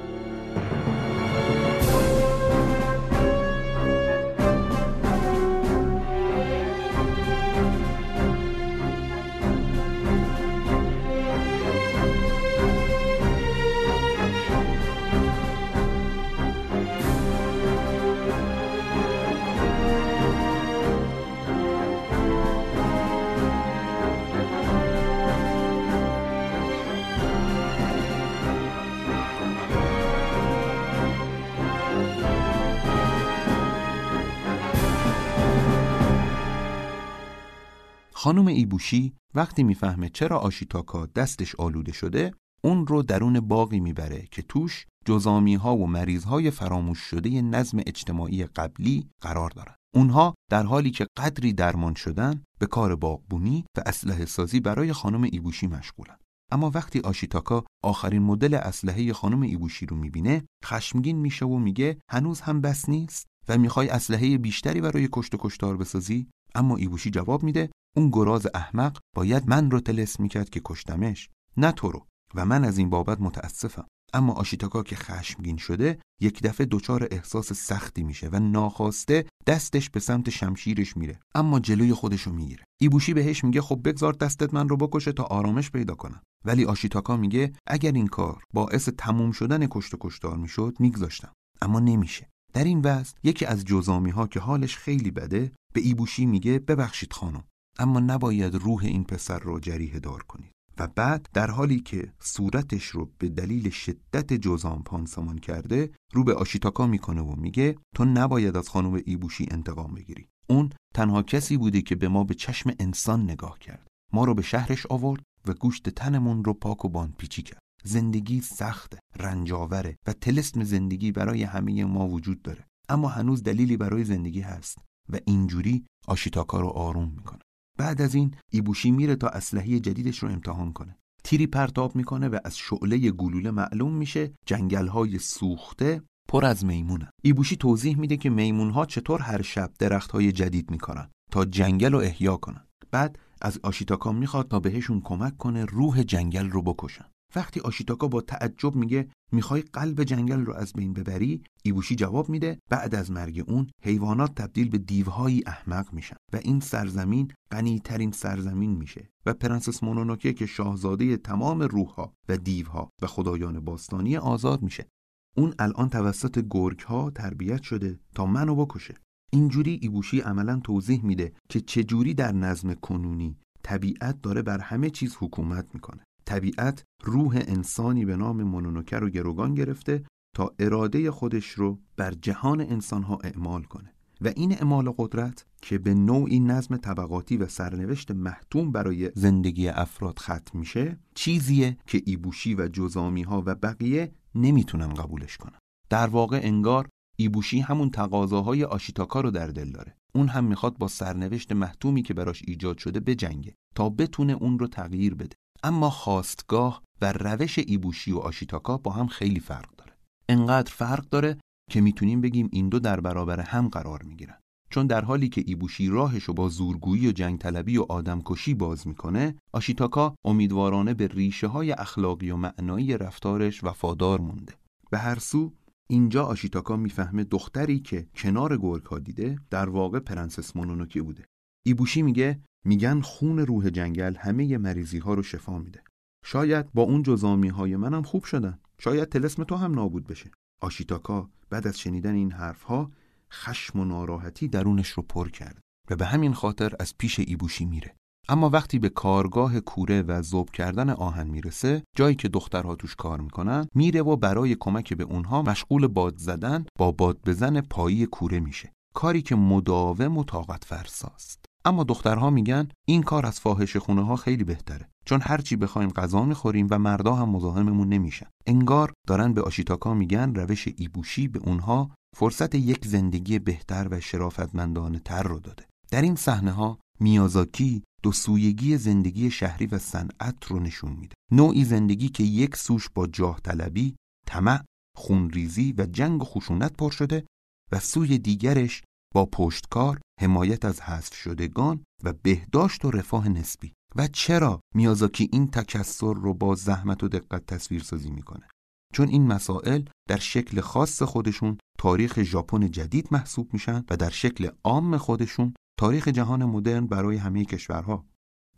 B: خانم ایبوشی وقتی می‌فهمه چرا آشیتاکا دستش آلوده شده اون رو درون باقی می‌بره که توش جزامی ها و مریض های فراموش شده نظم اجتماعی قبلی قرار دارن. اونها در حالی که قدری درمان شدن به کار باغبونی و اسلحه سازی برای خانم ایبوشی مشغولن. اما وقتی آشیتاکا آخرین مدل اسلحه خانم ایبوشی رو می‌بینه خشمگین میشه و میگه هنوز هم بس نیست و می‌خوای اسلحه بیشتری برای کشت و کشتار بسازی؟ اما ایبوشی جواب میده اون گراز احمق باید من رو تلس می‌کرد که کشتمش نه تو رو. و من از این بابت متاسفم. اما آشیتاکا که خشمگین شده یک دفعه دچار احساس سختی میشه و ناخواسته دستش به سمت شمشیرش میره. اما جلوی خودشو می‌گیره. ایبوشی بهش میگه خب بگذار دستت من رو بکشه تا آرامش پیدا کنم. ولی آشیتاکا میگه اگر این کار باعث تموم شدن کشت و کشتار می‌شد میگذاشتم. اما نمیشه. در این وضع یکی از جزامی ها که حالش خیلی بده به ایبوشی میگه ببخشید خانم. اما نباید روح این پسر را جریه دار کنید و بعد در حالی که صورتش رو به دلیل شدت جزام پانسمان کرده رو به آشیتاکا می‌کنه و میگه تو نباید از خانم ایبوشی انتقام بگیری. اون تنها کسی بوده که به ما به چشم انسان نگاه کرد. ما رو به شهرش آورد و گوشت تنمون رو پاک و باند پیچی کرد. زندگی سخته رنجاوره و تلسم زندگی برای همه ما وجود داره. اما هنوز دلیلی برای زندگی هست و اینجوری آشیتاکا رو آروم می‌کنه. بعد از این ایبوشی میره تا اسلحه جدیدش رو امتحان کنه. تیری پرتاب می‌کنه و از شعله گلوله معلوم میشه جنگل سوخته پر از میمونه. ایبوشی توضیح میده که میمون ها چطور هر شب درخت های جدید می‌کارن تا جنگل رو احیا کنن. بعد از آشیتاکا می‌خواد تا بهشون کمک کنه روح جنگل رو بکشن. وقتی آشیتاکا با تعجب میگه می‌خوای قلب جنگل رو از بین ببری؟ ایبوشی جواب میده بعد از مرگ اون حیوانات تبدیل به دیوهایی احمق میشن و این سرزمین غنی‌ترین سرزمین میشه و پرنسس مونونوکه که شاهزاده تمام روح‌ها و دیوها و خدایان باستانی آزاد میشه. اون الان توسط گرگ ها تربیت شده تا منو بکشه. اینجوری ایبوشی عملا توضیح میده که چجوری در نظم کنونی طبیعت داره بر همه چیز حکومت می‌کنه. طبیعت روح انسانی به نام مونونوکه رو گروگان گرفته تا اراده خودش رو بر جهان انسانها اعمال کنه. و این اعمال قدرت که به نوعی نظم طبقاتی و سرنوشت محتوم برای زندگی افراد ختم میشه چیزیه که ایبوشی و جزامی ها و بقیه نمی‌تونن قبولش کنن. در واقع انگار ایبوشی همون تقاضاهای آشیتاکا رو در دل داره. اون هم می‌خواد با سرنوشت محتومی که براش ایجاد شده بجنگه تا بتونه اون رو تغییر بده. اما خواستگاه و روش ایبوشی و آشیتاکا با هم خیلی فرق داره. انقدر فرق داره که می‌تونیم بگیم این دو در برابر هم قرار می‌گیرن. چون در حالی که ایبوشی راهشو با زورگویی و جنگ طلبی و آدمکشی باز می‌کنه آشیتاکا امیدوارانه به ریشه های اخلاقی و معنایی رفتارش وفادار مونده. به هر سو اینجا آشیتاکا می‌فهمه دختری که کنار گرگا دیده در واقع پرنسس مونونوکه بوده. ایبوشی میگه میگن خون روح جنگل همه مریضی ها رو شفا میده. شاید با اون جزامی های منم خوب شدن. شاید طلسم تو هم نابود بشه. آشیتاکا بعد از شنیدن این حرفها خشم و ناراحتی درونش رو پر کرد و به همین خاطر از پیش ایبوشی میره. اما وقتی به کارگاه کوره و ذوب کردن آهن می‌رسه جایی که دخترها توش کار می‌کنن میره و برای کمک به اونها مشغول باد زدن با بادبزن پایی کوره میشه. کاری که مداوم و طاقت فرساست اما دخترها میگن این کار از فاحشه خونه ها خیلی بهتره چون هرچی بخوایم غذا می‌خوریم و مردا هم مزاحممون نمیشن. انگار دارن به آشیتاکا میگن روش ایبوشی به اونها فرصت یک زندگی بهتر و شرافتمندانه تر رو داده. در این صحنه ها میازاکی دو سویگی زندگی شهری و صنعت رو نشون میده. نوعی زندگی که یک سوش با جاه طلبی، طمع، خونریزی و جنگ و خشونت پر شده و سوی دیگرش با پشتکار، حمایت از حذف شدگان و بهداشت و رفاه نسبی. و چرا میازاکی این تکسر رو با زحمت و دقت تصویر سازی می‌کنه؟ چون این مسائل در شکل خاص خودشون تاریخ ژاپن جدید محسوب میشن و در شکل عام خودشون تاریخ جهان مدرن برای همه کشورها.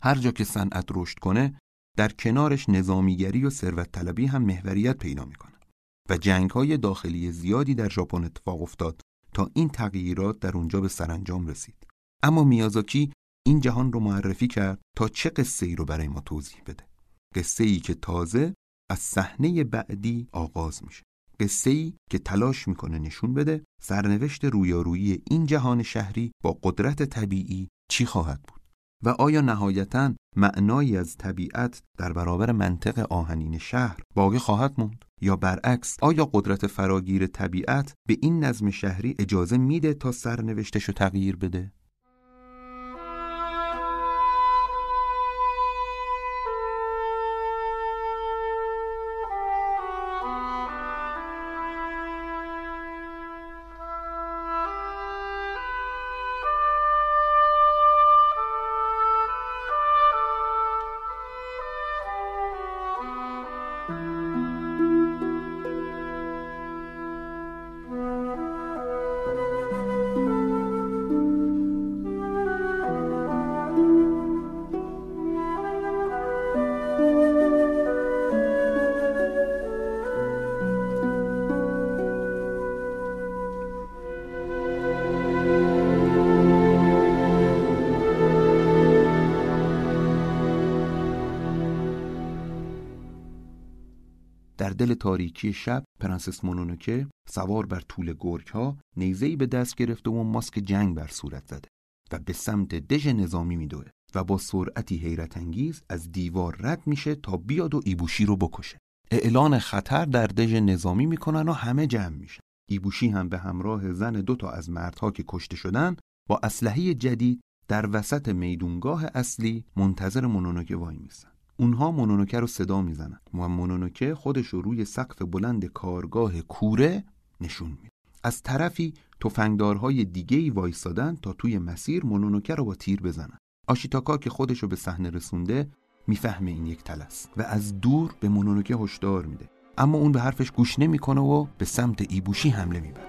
B: هر جا که صنعت رشد کنه در کنارش نظامیگری و ثروت طلبی هم محوریت پیدا می‌کنه. و جنگ های داخلی زیادی در ژاپن اتفاق افتاد تا این تغییرات در اونجا به سرانجام رسید. اما میازاکی این جهان رو معرفی کرد تا چه قصه ای رو برای ما توضیح بده. قصه ای که تازه از صحنه بعدی آغاز میشه. قصه ای که تلاش می‌کنه نشون بده سرنوشت رویارویی این جهان شهری با قدرت طبیعی چی خواهد بود. و آیا نهایتا معنایی از طبیعت در برابر منطق آهنین شهر باقی خواهد موند؟ یا برعکس آیا قدرت فراگیر طبیعت به این نظم شهری اجازه میده تا سرنوشتشو تغییر بده؟ در دل تاریکی شب پرنسس مونونوکه سوار بر توله گرگ ها نیزه‌ای به دست گرفته و ماسک جنگ بر صورت زده و به سمت دژ نظامی میدوه و با سرعتی حیرت انگیز از دیوار رد میشه تا بیاد و ایبوشی رو بکشه. اعلان خطر در دژ نظامی می‌کنن و همه جمع میشن. ایبوشی هم به همراه زن دو تا از مردها که کشته شدن با اسلحه جدید در وسط میدون‌گاه اصلی منتظر مونونوکه وای میسن اونها مونونوکه رو صدا می‌زنن و مونونوکه خودش رو روی سقف بلند کارگاه کوره نشون میده. از طرفی تفنگدارهای دیگه ای وایستادن تا توی مسیر مونونوکه رو با تیر بزنن. آشیتاکا که خودش رو به صحنه رسونده می‌فهمه این یک تلس و از دور به مونونوکه هشدار میده. اما اون به حرفش گوش نمی‌کنه و به سمت ایبوشی حمله می‌بره.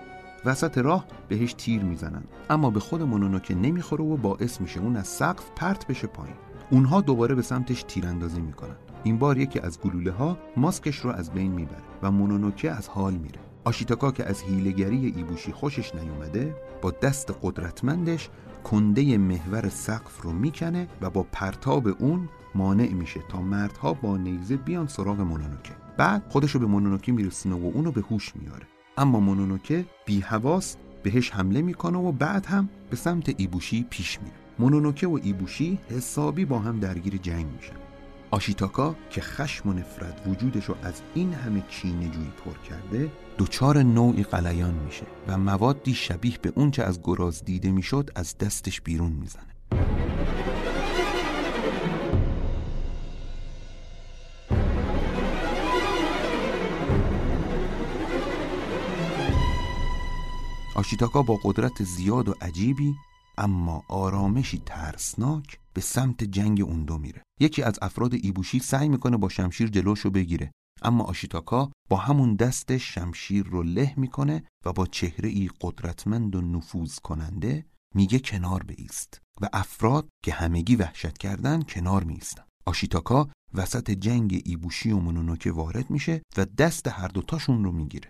B: وسط راه بهش تیر می‌زنن. اما به خود مونونوکه نمی‌خوره و باعث میشه اون از سقف پرت بشه پایین. اونها دوباره به سمتش تیراندازی می‌کنن. این بار یکی از گلوله ها ماسکش رو از بین می‌بره و مونونوکه از حال میره. آشیتاکا که از هیلگری ایبوشی خوشش نیومده با دست قدرتمندش کنده محور سقف رو می‌کنه و با پرتاب اون مانع میشه تا مردها با نیزه بیان سراغ مونونوکه. بعد خودش رو به مونونوکه میرسونه و اونو به هوش میاره اما مونونوکه بی حواس بهش حمله می‌کنه و بعد هم به سمت ایبوشی پیش میره. مونونوکه و ایبوشی حسابی با هم درگیر جنگ میشن. آشیتاکا که خشم و نفرت وجودش رو از این همه کینه جویی پر کرده دچار نوعی قلیان میشه و موادی شبیه به اونچه از گراز دیده می‌شد از دستش بیرون می‌زنه. آشیتاکا با قدرت زیاد و عجیبی اما آرامشی ترسناک به سمت جنگ اوندو میره. یکی از افراد ایبوشی سعی می‌کنه با شمشیر جلوشو بگیره اما آشیتاکا با همون دست شمشیر رو له می‌کنه و با چهره ای قدرتمند و نفوذ کننده میگه کنار بیست و افراد که همگی وحشت کردن کنار میستن آشیتاکا وسط جنگ ایبوشی و مونونوکه وارد میشه و دست هر دوتاشون رو می‌گیره.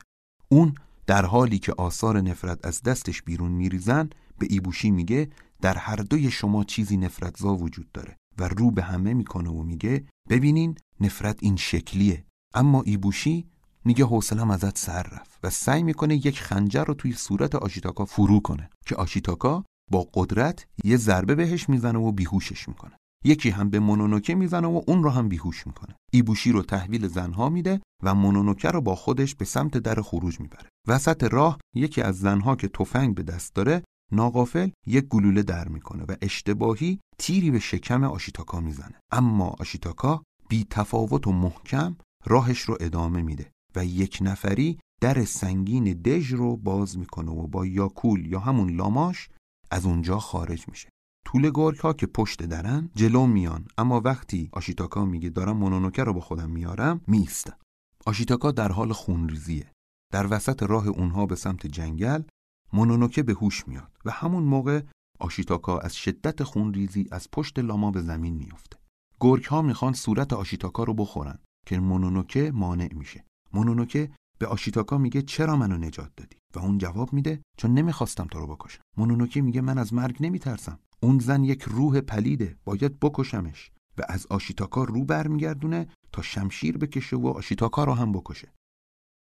B: اون در حالی که آثار نفرت از دستش بیرون میریزن به ایبوشی میگه در هر دوی شما چیزی نفرتزا وجود داره و رو به همه می‌کنه و میگه ببینین نفرت این شکلیه. اما ایبوشی میگه حوصلم ازت سر رفت و سعی می‌کنه یک خنجر رو توی صورت آشیتاکا فرو کنه که آشیتاکا با قدرت یه ضربه بهش می‌زنه و بیهوشش می‌کنه. یکی هم به مونونوکه می‌زنه و اون رو هم بیهوش می‌کنه. ایبوشی رو تحویل زنها میده و مونونوکه رو با خودش به سمت در خروج می‌بره. وسط راه یکی از زنها که تفنگ به دست داره ناقافل یک گلوله در می‌کنه و اشتباهی تیری به شکم آشیتاکا می‌زنه. اما آشیتاکا بی تفاوت و محکم راهش رو ادامه میده و یک نفری در سنگین دژ رو باز می‌کنه و با یاکول یا همون لاماش از اونجا خارج میشه. طول گرگ ها که پشت درن جلو میان. اما وقتی آشیتاکا میگه دارم مونونوکه رو با خودم میارم میسته آشیتاکا در حال خونریزیه. در وسط راه اونها به سمت جنگل مونونوکه به هوش میاد و همون موقع آشیتاکا از شدت خونریزی از پشت لاما به زمین میافته گرگ ها می‌خوان صورت آشیتاکا رو بخورن که مونونوکه مانع میشه. مونونوکه به آشیتاکا میگه چرا منو نجات دادی؟ و اون جواب میده چون نمی‌خواستم تو رو بکشم. مونونوکه میگه من از مرگ نمیترسم. اون زن یک روح پلیده باید بکشمش. و از آشیتاکا رو برمیگردونه تا شمشیر بکشه و آشیتاکا رو هم بکشه.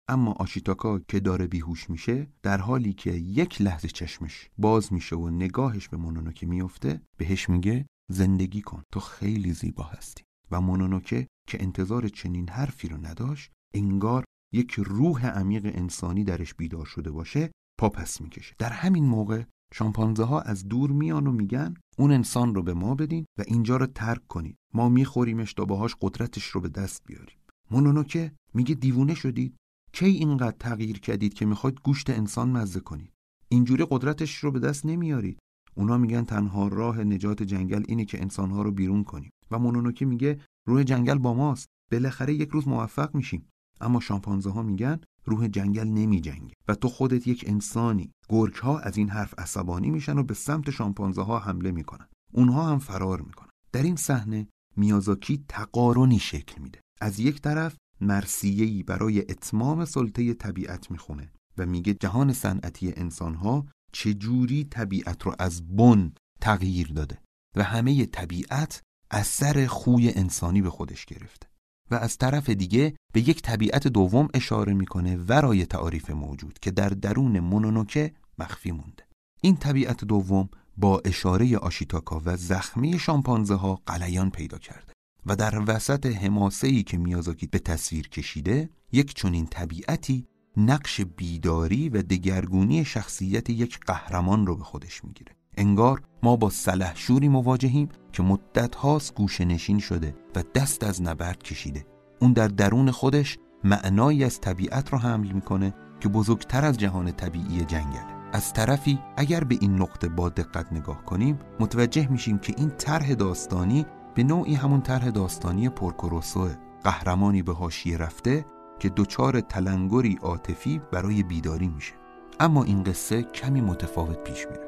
B: اما آشیتاکا که داره بیهوش میشه در حالی که یک لحظه چشمش باز میشه و نگاهش به مونونوکه میفته بهش میگه زندگی کن. تو خیلی زیبا هستی. و مونونوکه که انتظار چنین حرفی رو نداشت انگار یک روح عمیق انسانی درش بیدار شده باشه پا پس می‌کشه. در همین موقع شامپانزه ها از دور میان و میگن اون انسان رو به ما بدین و اینجا رو ترک کنید ما میخوریمش تا باهاش قدرتش رو به دست بیاریم. مونونوکه میگه دیوونه شدید. کی اینقدر تغییر کردید که می‌خواید گوشت انسان مزه کنید؟ اینجوری قدرتش رو به دست نمیارید. اونا میگن تنها راه نجات جنگل اینه که انسانها رو بیرون کنیم. و مونونوکه میگه روح جنگل با ماست. بالاخره یک روز موفق میشیم. اما شامپانزه ها میگن روح جنگل نمی جنگه و تو خودت یک انسانی. گرگ ها از این حرف عصبانی میشن و به سمت شامپانزه ها حمله می‌کنن. اونها هم فرار می‌کنن. در این صحنه میازاکی تقارنی شکل میده. از یک طرف مرسیهی برای اتمام سلطه طبیعت می‌خونه و میگه جهان صنعتی انسانها چجوری طبیعت رو از بن تغییر داده و همه طبیعت اثر خوی انسانی به خودش گرفته و از طرف دیگه به یک طبیعت دوم اشاره می‌کنه ورای تعاریف موجود که در درون مونونوکه مخفی مونده. این طبیعت دوم با اشاره آشیتاکا و زخمی شامپانزه ها قلیان پیدا کرده. و در وسط حماسه‌ای که میازاکی به تصویر کشیده یک چنین طبیعتی نقش بیداری و دگرگونی شخصیت یک قهرمان رو به خودش می‌گیره. انگار ما با سلحشوری مواجهیم که مدت هاست گوشه نشین شده و دست از نبرد کشیده. اون در درون خودش معنایی از طبیعت رو حمل می‌کنه که بزرگتر از جهان طبیعی جنگله. از طرفی اگر به این نقطه با دقت نگاه کنیم متوجه میشیم که این طرح داستانی به نوعی همون طرح داستانی پرکروسوه قهرمانی به حاشیه رفته که دچار تلنگری عاطفی برای بیداری میشه. اما این قصه کمی متفاوت پیش میره.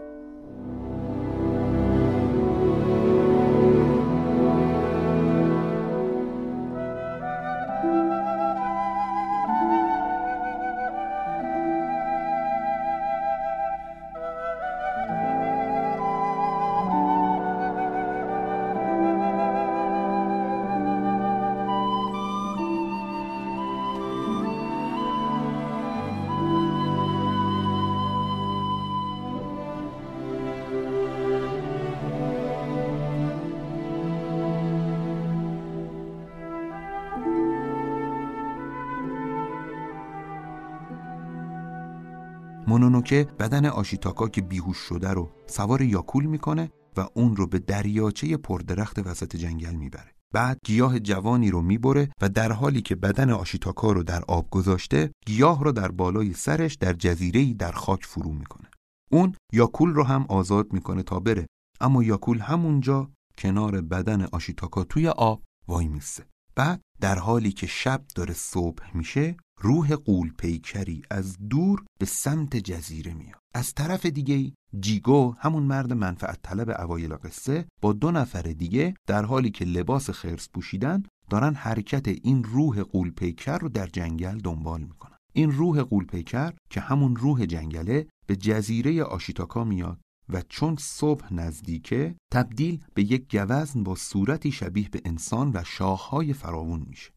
B: مونونوکه بدن آشیتاکا که بیهوش شده رو سوار یاکول می‌کنه و اون رو به دریاچه پردرخت وسط جنگل می‌بره. بعد گیاه جوانی رو می‌بره و در حالی که بدن آشیتاکا رو در آب گذاشته گیاه رو در بالای سرش در جزیره‌ای در خاک فرو می‌کنه. اون یاکول رو هم آزاد می‌کنه تا بره. اما یاکول همونجا کنار بدن آشیتاکا توی آب وای میسته بعد در حالی که شب داره صبح میشه روح قول پیکری از دور به سمت جزیره میاد. از طرف دیگه جیگو همون مرد منفعت طلب اوایل قصه با دو نفر دیگه در حالی که لباس خرس پوشیدن دارن حرکت این روح قول پیکر رو در جنگل دنبال می‌کنن. این روح قول پیکر که همون روح جنگله به جزیره آشیتاکا میاد و چون صبح نزدیکه تبدیل به یک گوزن با صورتی شبیه به انسان و شاخهای فراوون میشه.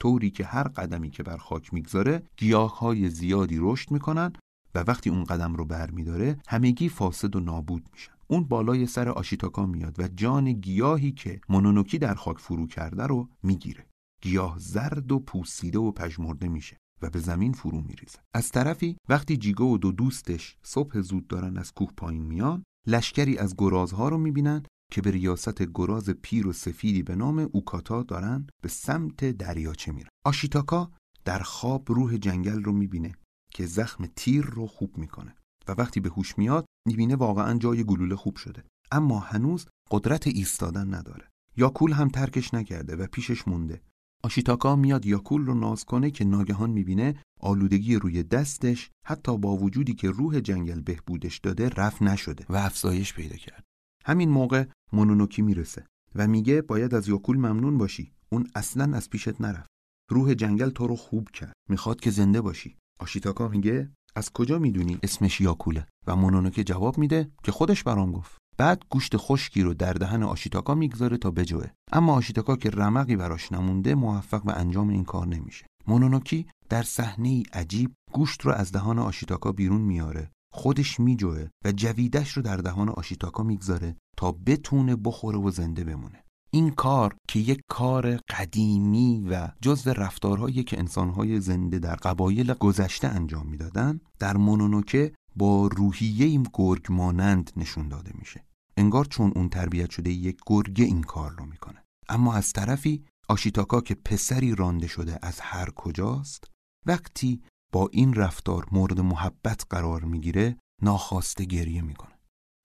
B: طوری که هر قدمی که بر خاک می‌گذاره گیاههای زیادی رشد می‌کنن و وقتی اون قدم رو بر میداره همگی فاسد و نابود میشن. اون بالای سر آشیتاکا میاد و جان گیاهی که مونونوکی در خاک فرو کرده رو می‌گیره. گیاه زرد و پوسیده و پژمرده میشه و به زمین فرو میریزه. از طرفی وقتی جیگو و دو دوستش صبح زود دارن از کوه پایین میان لشکری از گرازها رو می‌بینن که به ریاست گراز پیر و سفیدی به نام اوکاتا دارن به سمت دریاچه میرن. آشیتاکا در خواب روح جنگل رو می‌بینه که زخم تیر رو خوب می‌کنه و وقتی به هوش میاد می‌بینه واقعا جای گلوله خوب شده. اما هنوز قدرت ایستادن نداره. یاکول هم ترکش نکرده و پیشش مونده. آشیتاکا میاد یاکول رو ناز کنه که ناگهان می‌بینه آلودگی روی دستش حتی با وجودی که روح جنگل بهبودش داده رفت نشده. و افزایش پیدا کرد. همین موقع مونونوکی می‌رسه و میگه باید از یاکول ممنون باشی. اون اصلا از پیشت نرفت. روح جنگل تو رو خوب کرد. می‌خواد که زنده باشی. آشیتاکا میگه از کجا می‌دونی؟ اسمش یاکوله. و مونونوکی جواب میده که خودش برام گفت. بعد گوشت خشکی رو در دهن آشیتاکا می‌گذاره تا بجوه. اما آشیتاکا که رمقی براش نمونده موفق به انجام این کار نمیشه. مونونوکی در صحنه عجیب گوشت رو از دهان آشیتاکا بیرون میاره. خودش میجوه و جویدش رو در دهان آشیتاکا می‌گذاره تا بتونه بخوره و زنده بمونه. این کار که یک کار قدیمی و جزو رفتارهایی که انسانهای زنده در قبایل گذشته انجام می‌دادن در مونونوکه با روحیه گرگ مانند نشون داده میشه. انگار چون اون تربیت شده یک گرگه این کار رو می‌کنه. اما از طرفی آشیتاکا که پسری رانده شده از هر کجاست وقتی با این رفتار مورد محبت قرار می‌گیره ناخواسته گریه می‌کنه.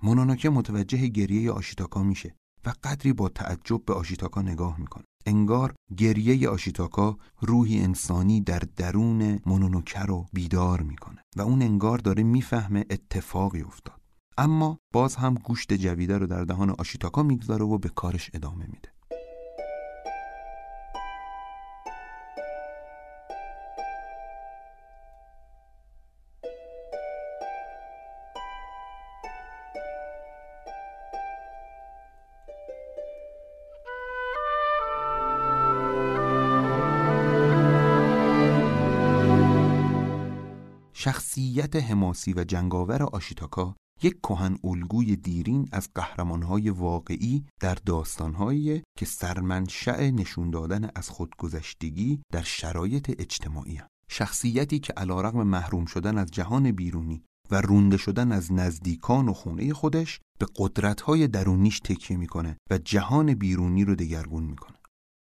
B: مونونوکه متوجه گریه آشیتاکا میشه و قدری با تعجب به آشیتاکا نگاه می‌کنه. انگار گریه آشیتاکا روحی انسانی در درون مونونوکه رو بیدار می‌کنه و اون انگار داره می‌فهمه اتفاقی افتاد. اما باز هم گوشت جویده رو در دهان آشیتاکا می‌گذاره و به کارش ادامه میده. شخصیت حماسی و جنگاور آشیتاکا یک کهن الگوی دیرین از قهرمانهای واقعی در داستانهایی که سرمنشأ نشون دادن از خودگذشتگی در شرایط اجتماعی هم. شخصیتی که علیرغم محروم شدن از جهان بیرونی و رونده شدن از نزدیکان و خونه خودش به قدرتهای درونیش تکیه می‌کنه و جهان بیرونی رو دگرگون می‌کنه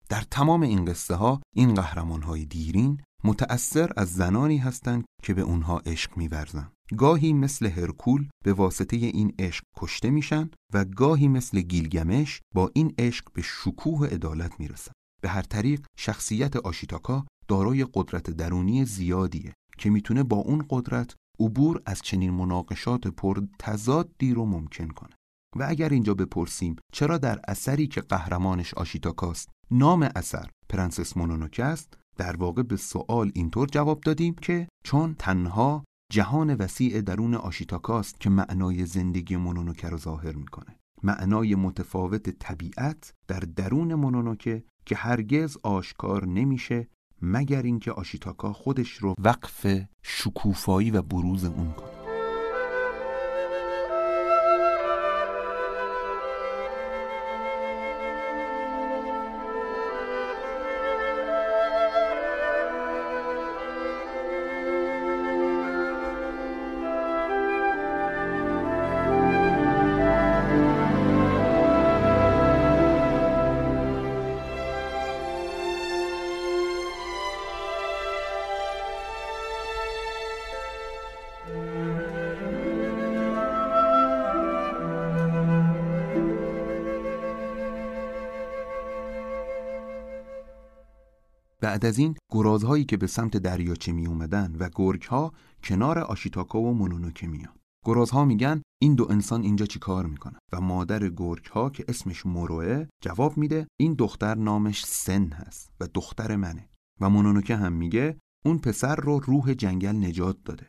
B: در تمام این قصه ها این قهرمان های دیرین متأثر از زنانی هستند که به اونها عشق میورزن گاهی مثل هرکول به واسطه این عشق کشته میشن و گاهی مثل گیلگمش با این عشق به شکوه عدالت می‌رسن. به هر طریق شخصیت آشیتاکا دارای قدرت درونی زیادیه که می‌تونه با اون قدرت عبور از چنین مناقشات پر تضادی رو ممکن کنه. و اگر اینجا بپرسیم چرا در اثری که قهرمانش آشیتاکاست نام اثر پرنسس مونونوکه است؟ در واقع به سوال اینطور جواب دادیم که چون تنها جهان وسیع درون آشیتاکاست که معنای زندگی مونونوکه رو ظاهر می‌کنه. معنای متفاوت طبیعت در درون مونونوکه که هرگز آشکار نمیشه مگر اینکه آشیتاکا خودش رو وقف شکوفایی و بروز اون کنه. بعد از این گرازهایی که به سمت دریاچه می اومدن و گرگها کنار آشیتاکا و مونونوکه میان. گرازها میگن این دو انسان اینجا چی کار می‌کنن؟ و مادر گرگها که اسمش مروه جواب میده این دختر نامش سن هست و دختر منه. و مونونوکه هم میگه اون پسر رو روح جنگل نجات داده.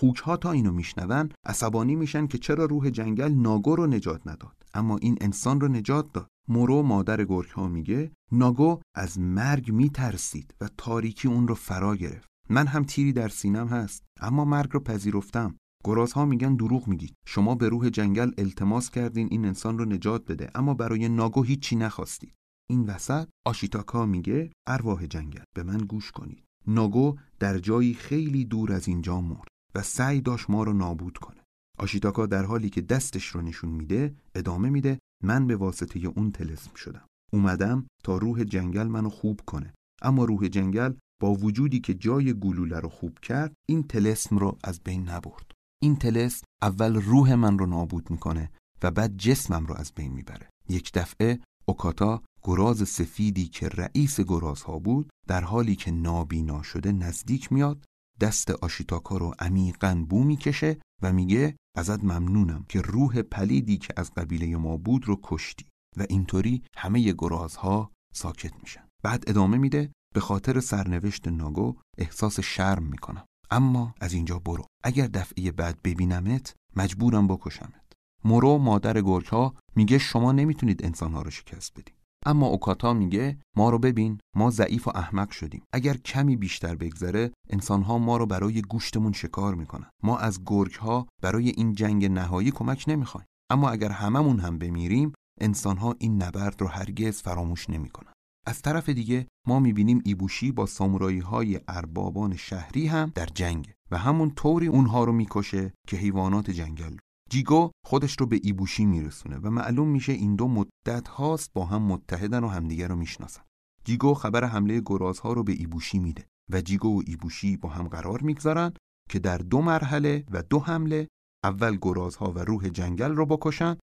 B: خوک ها تا اینو میشنون عصبانی میشن که چرا روح جنگل ناگو رو نجات نداد. اما این انسان رو نجات داد. مورو مادر گرگ ها میگه ناگو از مرگ میترسید و تاریکی اون رو فرا گرفت. من هم تیری در سینم هست اما مرگ رو پذیرفتم. گرازها میگن دروغ میگید شما به روح جنگل التماس کردین این انسان رو نجات بده. اما برای ناگو هیچی نخواستید این وسط آشیتاکا میگه ارواح جنگل به من گوش کنید. ناگو در جایی خیلی دور از اینجا مرد و سعی داشت ما رو نابود کنه. آشیتاکا در حالی که دستش رو نشون میده ادامه میده من به واسطه اون تلسم شدم. اومدم تا روح جنگل منو خوب کنه. اما روح جنگل با وجودی که جای گلوله رو خوب کرد این تلسم رو از بین نبرد. این تلسم اول روح من رو نابود می‌کنه و بعد جسمم رو از بین می‌بره. یک دفعه اوکاتا گراز سفیدی که رئیس گرازها بود در حالی که نابینا شده نزدیک میاد دست آشیتاکا رو عمیقا بو می‌کشه و میگه ازت ممنونم که روح پلیدی که از قبیله ما بود رو کشتی و اینطوری همه گرازها ساکت میشن. بعد ادامه میده به خاطر سرنوشت ناگو احساس شرم می‌کنم. اما از اینجا برو. اگر دفعه بعد ببینمت مجبورم بکشمت. مورو مادر گرگها میگه شما نمی‌تونید انسانها رو شکست بدید. اما اوکاتا میگه ما رو ببین ما ضعیف و احمق شدیم. اگر کمی بیشتر بگذره انسانها ما رو برای گوشتمون شکار می‌کنن. ما از گرگ ها برای این جنگ نهایی کمک نمی‌خوایم. اما اگر هممون هم بمیریم انسانها این نبرد رو هرگز فراموش نمی‌کنن. از طرف دیگه ما می‌بینیم ایبوشی با سامورایی های اربابان شهری هم در جنگ و همون طوری اونها رو می‌کشه که حیوانات جنگل جیگو خودش رو به ایبوشی میرسونه و معلوم میشه این دو مدت هاست با هم متحدن و همدیگر رو می‌شناسن. جیگو خبر حمله گرازها رو به ایبوشی میده و جیگو و ایبوشی با هم قرار می‌گذارن که در دو مرحله و دو حمله اول گرازها و روح جنگل رو بکشن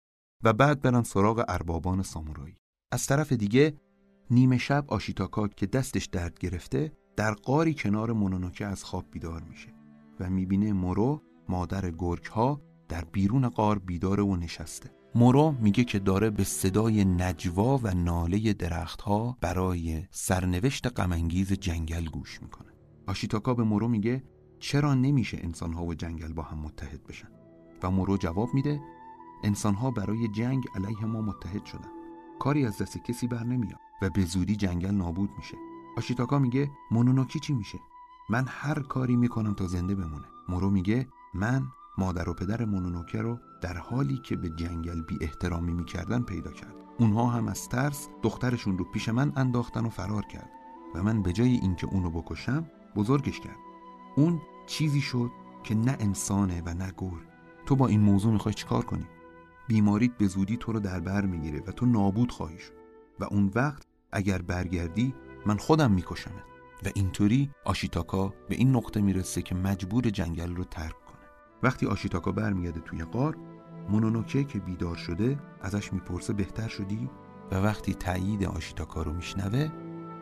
B: و بعد برن سراغ اربابان سامورایی. از طرف دیگه نیمه شب آشیتاکا که دستش درد گرفته در قاری کنار مونونوکه از خواب بیدار میشه و می‌بینه مورو مادر گرگ ها در بیرون قار بیداره و نشسته. مورو میگه که داره به صدای نجوا و ناله درختها برای سرنوشت غمانگیز جنگل گوش می‌کنه. آشیتاکا به مورو میگه چرا نمیشه انسانها و جنگل با هم متحد بشن؟ و مورو جواب میده انسانها برای جنگ علیه ما متحد شدن. کاری از دست کسی بر نمیاد و به زودی جنگل نابود میشه. آشیتاکا میگه مونونوکی چی میشه. من هر کاری می‌کنم تا زنده بمونه. مورو میگه من مادر و پدر مونونوکه رو در حالی که به جنگل بی احترامی می‌کردن پیدا کرد. اونها هم از ترس دخترشون رو پیش من انداختن و فرار کرد و من به جای اینکه اونو بکشم بزرگش کرد. اون چیزی شد که نه انسانه و نه گور. تو با این موضوع می‌خوای چیکار کنی؟ بیماریت به زودی تو رو در بر می‌گیره و تو نابود خواهی شد. و اون وقت اگر برگردی من خودم میکشمت. و اینطوری آشیتاکا به این نقطه می‌رسه که مجبور جنگل رو ترک وقتی آشیتاکا برمیگرده توی قار مونونوکه که بیدار شده ازش می‌پرسه بهتر شدی؟ و وقتی تایید آشیتاکا رو میشنوه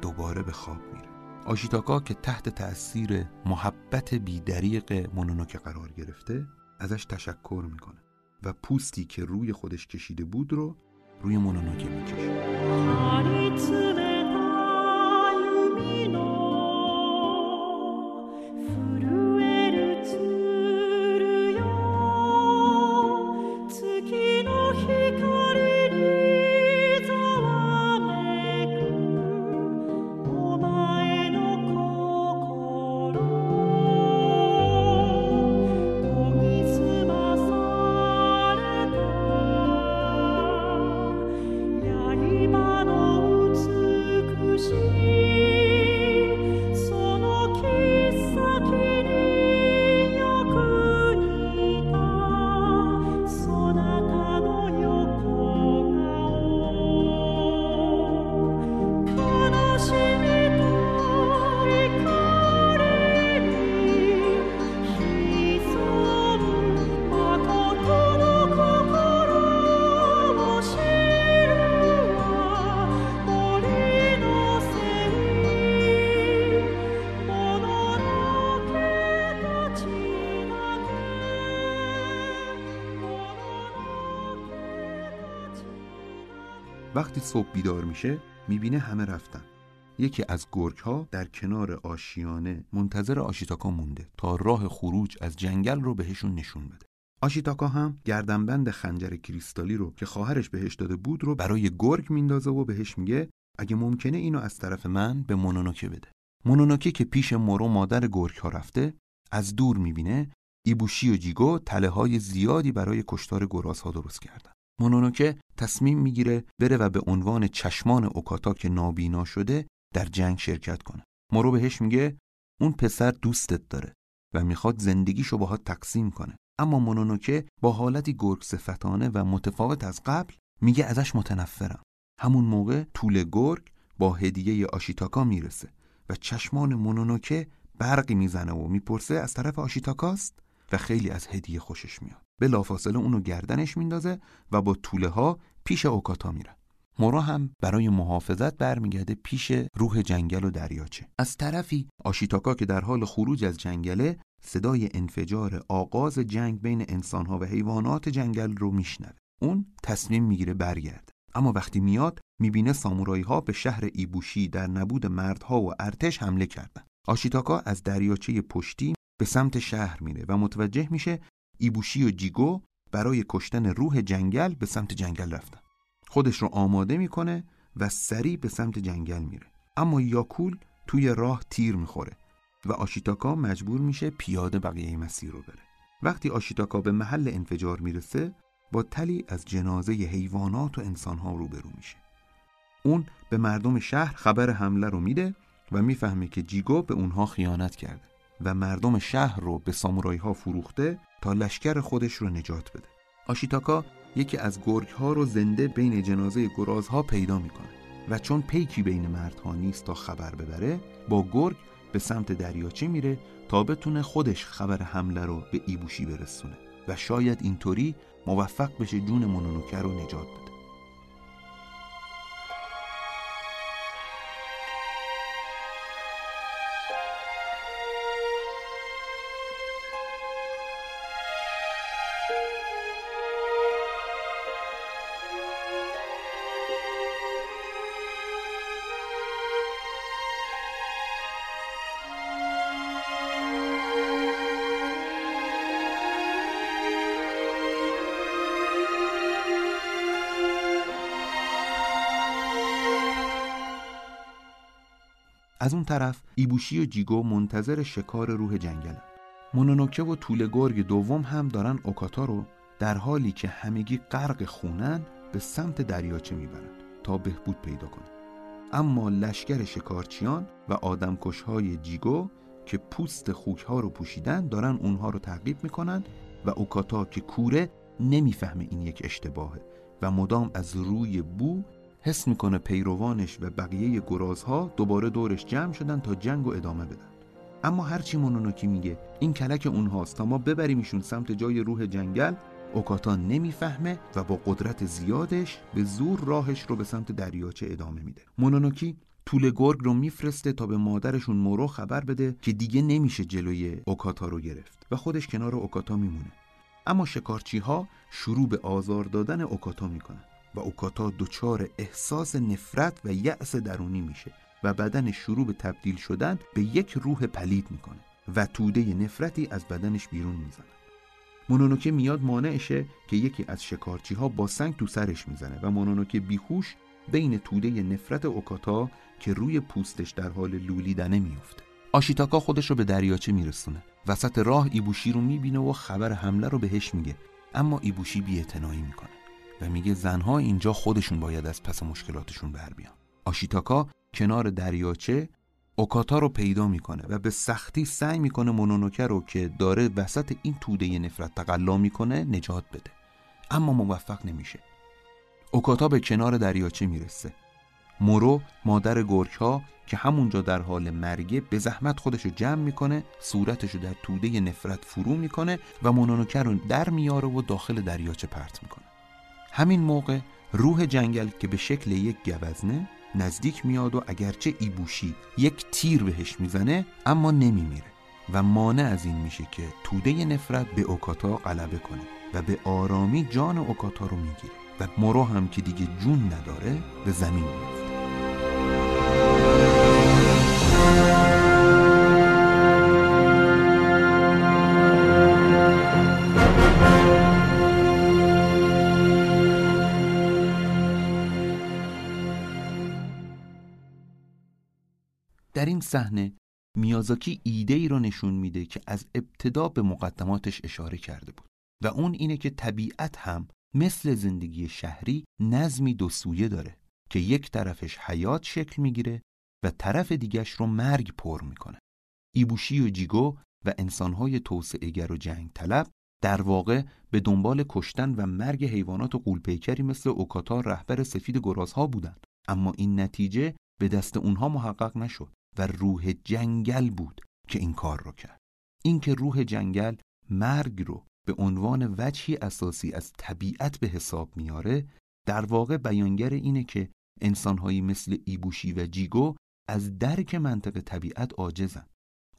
B: دوباره به خواب میره. آشیتاکا که تحت تأثیر محبت بیدریق مونونوکه قرار گرفته ازش تشکر می‌کنه و پوستی که روی خودش کشیده بود رو روی مونونوکه می‌کشه「وقتی صبح بیدار میشه می‌بینه همه رفتن. یکی از گرگ ها در کنار آشیانه منتظر آشیتاکا مونده تا راه خروج از جنگل رو بهشون نشون بده. آشیتاکا هم گردنبند خنجر کریستالی رو که خواهرش بهش داده بود رو برای گرگ میندازه و بهش میگه اگه ممکنه اینو از طرف من به مونونوکه بده. مونونوکه که پیش مورو مادر گرگ ها رفته از دور می‌بینه ایبوشی و جیگو تله های زیادی برای کشتار گراز ها درست کردن. مونونوکه تصمیم می‌گیره بره و به عنوان چشمان اوکاتا که نابینا شده در جنگ شرکت کنه. مورو بهش میگه اون پسر دوستت داره و می‌خواد زندگیشو باهات تقسیم کنه. اما مونونوکه با حالتی گرگ صفتانه و متفاوت از قبل میگه ازش متنفرم. همون موقع طول گرگ با هدیه آشیتاکا می‌رسه و چشمان مونونوکه برقی می‌زنه و می‌پرسه از طرف آشیتاکاست؟ و خیلی از هدیه خوشش میاد. بلافاصله اونو گردنش میندازه و با طوله ها پیش اوکاتا میره. مورا هم برای محافظت برمیگرده پیش روح جنگل و دریاچه. از طرفی آشیتاکا که در حال خروج از جنگله صدای انفجار آغاز جنگ بین انسانها و حیوانات جنگل رو میشنوه. اون تصمیم می‌گیره برگرده. اما وقتی میاد می‌بینه سامورایی ها به شهر ایبوشی در نبود مردها و ارتش حمله کردن. آشیتاکا از دریاچه پشتی به سمت شهر میره و متوجه میشه ایبوشی و جیگو برای کشتن روح جنگل به سمت جنگل رفتن. خودش رو آماده می‌کنه و سریع به سمت جنگل میره. اما یاکول توی راه تیر می‌خوره و آشیتاکا مجبور میشه پیاده بقیه مسیر رو بره. وقتی آشیتاکا به محل انفجار می‌رسه با تلی از جنازه حیوانات و انسانها روبرو میشه. اون به مردم شهر خبر حمله رو میده و می‌فهمه که جیگو به اونها خیانت کرده. و مردم شهر رو به سامورایی ها فروخته تا لشکر خودش رو نجات بده. آشیتاکا یکی از گرگ ها رو زنده بین جنازه گرازها پیدا می‌کنه و چون پیکی بین مردها نیست تا خبر ببره با گرگ به سمت دریاچه میره تا بتونه خودش خبر حمله رو به ایبوشی برسونه و شاید اینطوری موفق بشه جون مونونوکه رو نجات بده. از اون طرف ایبوشی و جیگو منتظر شکار روح جنگلن مونونوکه و طول گرگ دوم هم دارن اوکاتا رو در حالی که همگی غرق خونن به سمت دریاچه می‌برن تا بهبود پیدا کنه اما لشکر شکارچیان و آدمکشهای جیگو که پوست خوکها رو پوشیدن دارن اونها رو تعقیب می‌کنن و اوکاتا که کوره نمی‌فهمه این یک اشتباهه و مدام از روی بو حس می‌کنه پیروانش و بقیه گرازها دوباره دورش جمع شدن تا جنگ و ادامه بدن. اما هرچی مونونوکی میگه این کلک اونهاست تا ما ببریمشون سمت جای روح جنگل اوکاتا نمی‌فهمه و با قدرت زیادش به زور راهش رو به سمت دریاچه ادامه میده. مونونوکی طول گرگ رو میفرسته تا به مادرشون مورو خبر بده که دیگه نمیشه جلوی اوکاتا رو گرفت و خودش کنار اوکاتا میمونه. اما شکارچی ها شروع به آزار دادن اوکاتا می‌کنن. و اوکاتا دچار احساس نفرت و یأس درونی میشه و بدن شروع به تبدیل شدن به یک روح پلید می‌کنه و توده نفرتی از بدنش بیرون می‌زنه. مونونوکه میاد مانعشه که یکی از شکارچی ها با سنگ تو سرش می‌زنه و مونونوکه بیهوش بین توده نفرت اوکاتا که روی پوستش در حال لولیدنه میفته آشیتاکا خودش رو به دریاچه میرسونه. وسط راه ایبوشی رو می‌بینه و خبر حمله رو بهش میگه. اما ایبوشی بی‌اعتنایی می‌کنه. و میگه زنها اینجا خودشون باید از پس مشکلاتشون بر بیان. آشیتاکا کنار دریاچه اوکاتا رو پیدا می‌کنه و به سختی سعی می‌کنه مونونوکه رو که داره وسط این توده نفرت تقلا می‌کنه نجات بده. اما موفق نمیشه. اوکاتا به کنار دریاچه می‌رسه. مورو مادر گرک ها که همونجا در حال مرگه به زحمت خودش رو جمع می‌کنه صورتش رو در توده نفرت فرو می‌کنه و مونونوکه رو در میاره و داخل دریاچه پرت می‌کنه. همین موقع روح جنگل که به شکل یک گوزنه نزدیک میاد و اگرچه ایبوشی یک تیر بهش می‌زنه اما نمیمیره و مانع از این میشه که توده نفرت به اوکاتا غلبه کنه و به آرامی جان اوکاتا رو می‌گیره و مورو هم که دیگه جون نداره به زمین صحنه میازاکی ایده ای رو نشون میده که از ابتدا به مقدماتش اشاره کرده بود و اون اینه که طبیعت هم مثل زندگی شهری نظمی دو سویه داره که یک طرفش حیات شکل می‌گیره و طرف دیگش رو مرگ پر می‌کنه. ایبوشی و جیگو و انسانهای توسعهگر و جنگ طلب در واقع به دنبال کشتن و مرگ حیوانات و قولپیکری مثل اوکاتا رهبر سفید گرازها بودند. اما این نتیجه به دست اونها محقق نشد. و روح جنگل بود که این کار رو کرد. اینکه روح جنگل مرگ رو به عنوان وجهی اساسی از طبیعت به حساب میاره در واقع بیانگر اینه که انسانهایی مثل ایبوشی و جیگو از درک منطق طبیعت عاجزن.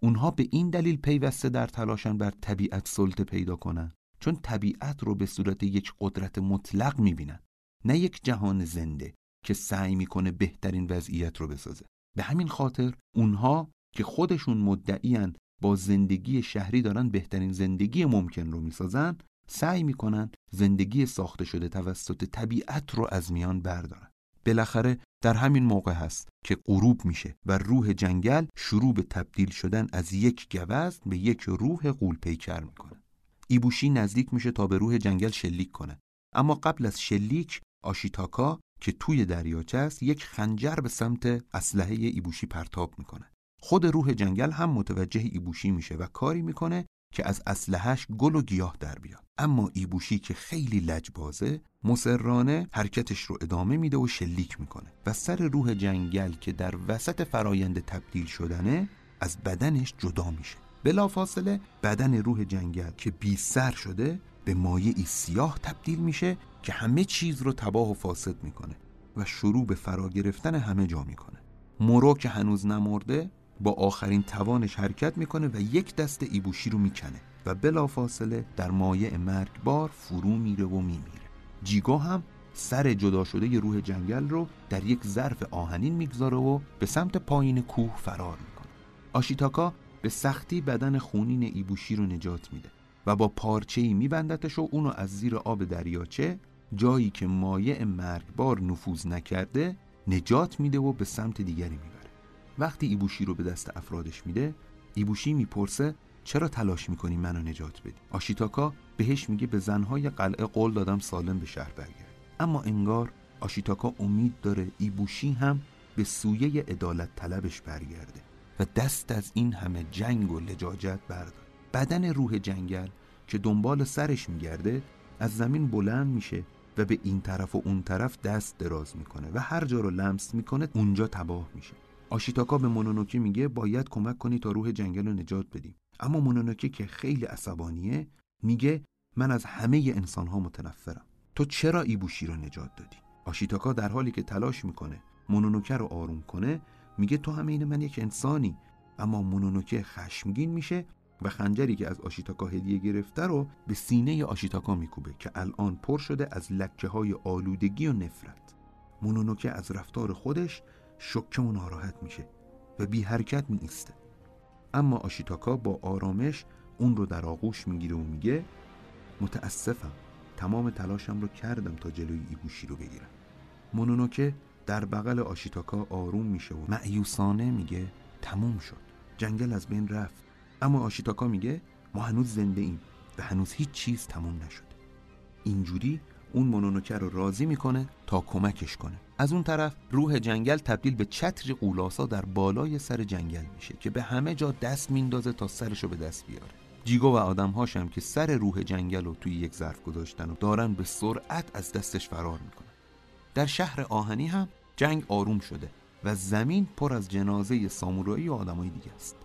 B: اونها به این دلیل پیوسته در تلاشن بر طبیعت سلطه پیدا کنن چون طبیعت رو به صورت یک قدرت مطلق می‌بینن نه یک جهان زنده که سعی می‌کنه بهترین وضعیت رو بسازه. به همین خاطر اونها که خودشون مدعیان با زندگی شهری دارن بهترین زندگی ممکن رو می‌سازن سعی می‌کنن زندگی ساخته شده توسط طبیعت رو از میان بردارن. بالاخره در همین موقع هست که غروب میشه و روح جنگل شروع به تبدیل شدن از یک گوزن به یک روح قول پیکر می‌کنه. ایبوشی نزدیک میشه تا به روح جنگل شلیک کنه. اما قبل از شلیک آشیتاکا که توی دریاچه است یک خنجر به سمت اسلحه ایبوشی پرتاب می‌کنه. خود روح جنگل هم متوجه ایبوشی میشه و کاری می‌کنه که از اسلحهش گل و گیاه در بیاد. اما ایبوشی که خیلی لجبازه مسررانه حرکتش رو ادامه میده و شلیک می‌کنه و سر روح جنگل که در وسط فرایند تبدیل شدنه از بدنش جدا میشه. بلافاصله بدن روح جنگل که بی سر شده به مایه ای سیاه تبدیل میشه که همه چیز رو تباه و فاسد می‌کنه و شروع به فرا گرفتن همه جا می‌کنه. مورو که هنوز نمرده با آخرین توانش حرکت می‌کنه و یک دست ایبوشی رو می‌کنه و بلافاصله در مایع مرگبار فرو میره و میمیره. جیگو هم سر جدا شده روح جنگل رو در یک ظرف آهنین می‌گذاره و به سمت پایین کوه فرار می‌کنه. آشیتاکا به سختی بدن خونین ایبوشی رو نجات میده و با پارچه ای میبندتش و اونو از زیر آب دریاچه جایی که مایع مرگبار نفوذ نکرده نجات میده و به سمت دیگری می‌بره. وقتی ایبوشی رو به دست افرادش میده ایبوشی می‌پرسه چرا تلاش می‌کنی منو نجات بدی؟ آشیتاکا بهش میگه به زنهای قلعه قول دادم سالم به شهر برگرد. اما انگار آشیتاکا امید داره ایبوشی هم به سویه عدالت طلبش برگرده و دست از این همه جنگ و لجاجت بردار. بدن روح جنگل که دنبال سرش میگرده از زمین بلند میشه و به این طرف و اون طرف دست دراز می‌کنه و هر جا رو لمس می‌کنه اونجا تباه میشه. آشیتاکا به مونونوکه میگه باید کمک کنی تا روح جنگل رو نجات بدیم. اما مونونوکه که خیلی عصبانیه میگه من از همه انسان ها متنفرم. تو چرا ایبوشی رو نجات دادی؟ آشیتاکا در حالی که تلاش می‌کنه مونونوکه رو آروم کنه میگه تو همین من یک انسانی. اما مونونوکه خشمگین میشه و خنجری که از آشیتاکا هدیه گرفته رو به سینه آشیتاکا میکوبه که الان پر شده از لکه های آلودگی و نفرت. مونونوکه از رفتار خودش شکه و ناراحت میشه و بی حرکت می ایسته اما آشیتاکا با آرامش اون رو در آغوش می‌گیره و میگه متاسفم تمام تلاشم رو کردم تا جلوی ایبوشی رو بگیرم. مونونوکه در بغل آشیتاکا آروم میشه و معیوسانه میگه تموم شد جنگل از بین رفت. اما آشیتاکا میگه ما هنوز زنده ایم و هنوز هیچ چیز تموم نشده. اینجوری اون مونونوکه رو راضی می‌کنه تا کمکش کنه. از اون طرف روح جنگل تبدیل به چتری قولاسا در بالای سر جنگل میشه که به همه جا دست میندازه تا سرشو به دست بیاره. جیگو و آدمهاش هم که سر روح جنگل رو توی یک ظرف گذاشتن و دارن به سرعت از دستش فرار می‌کنن. در شهر آهنی هم جنگ آروم شده و زمین پر از جنازه سامورایی و آدمای دیگه است.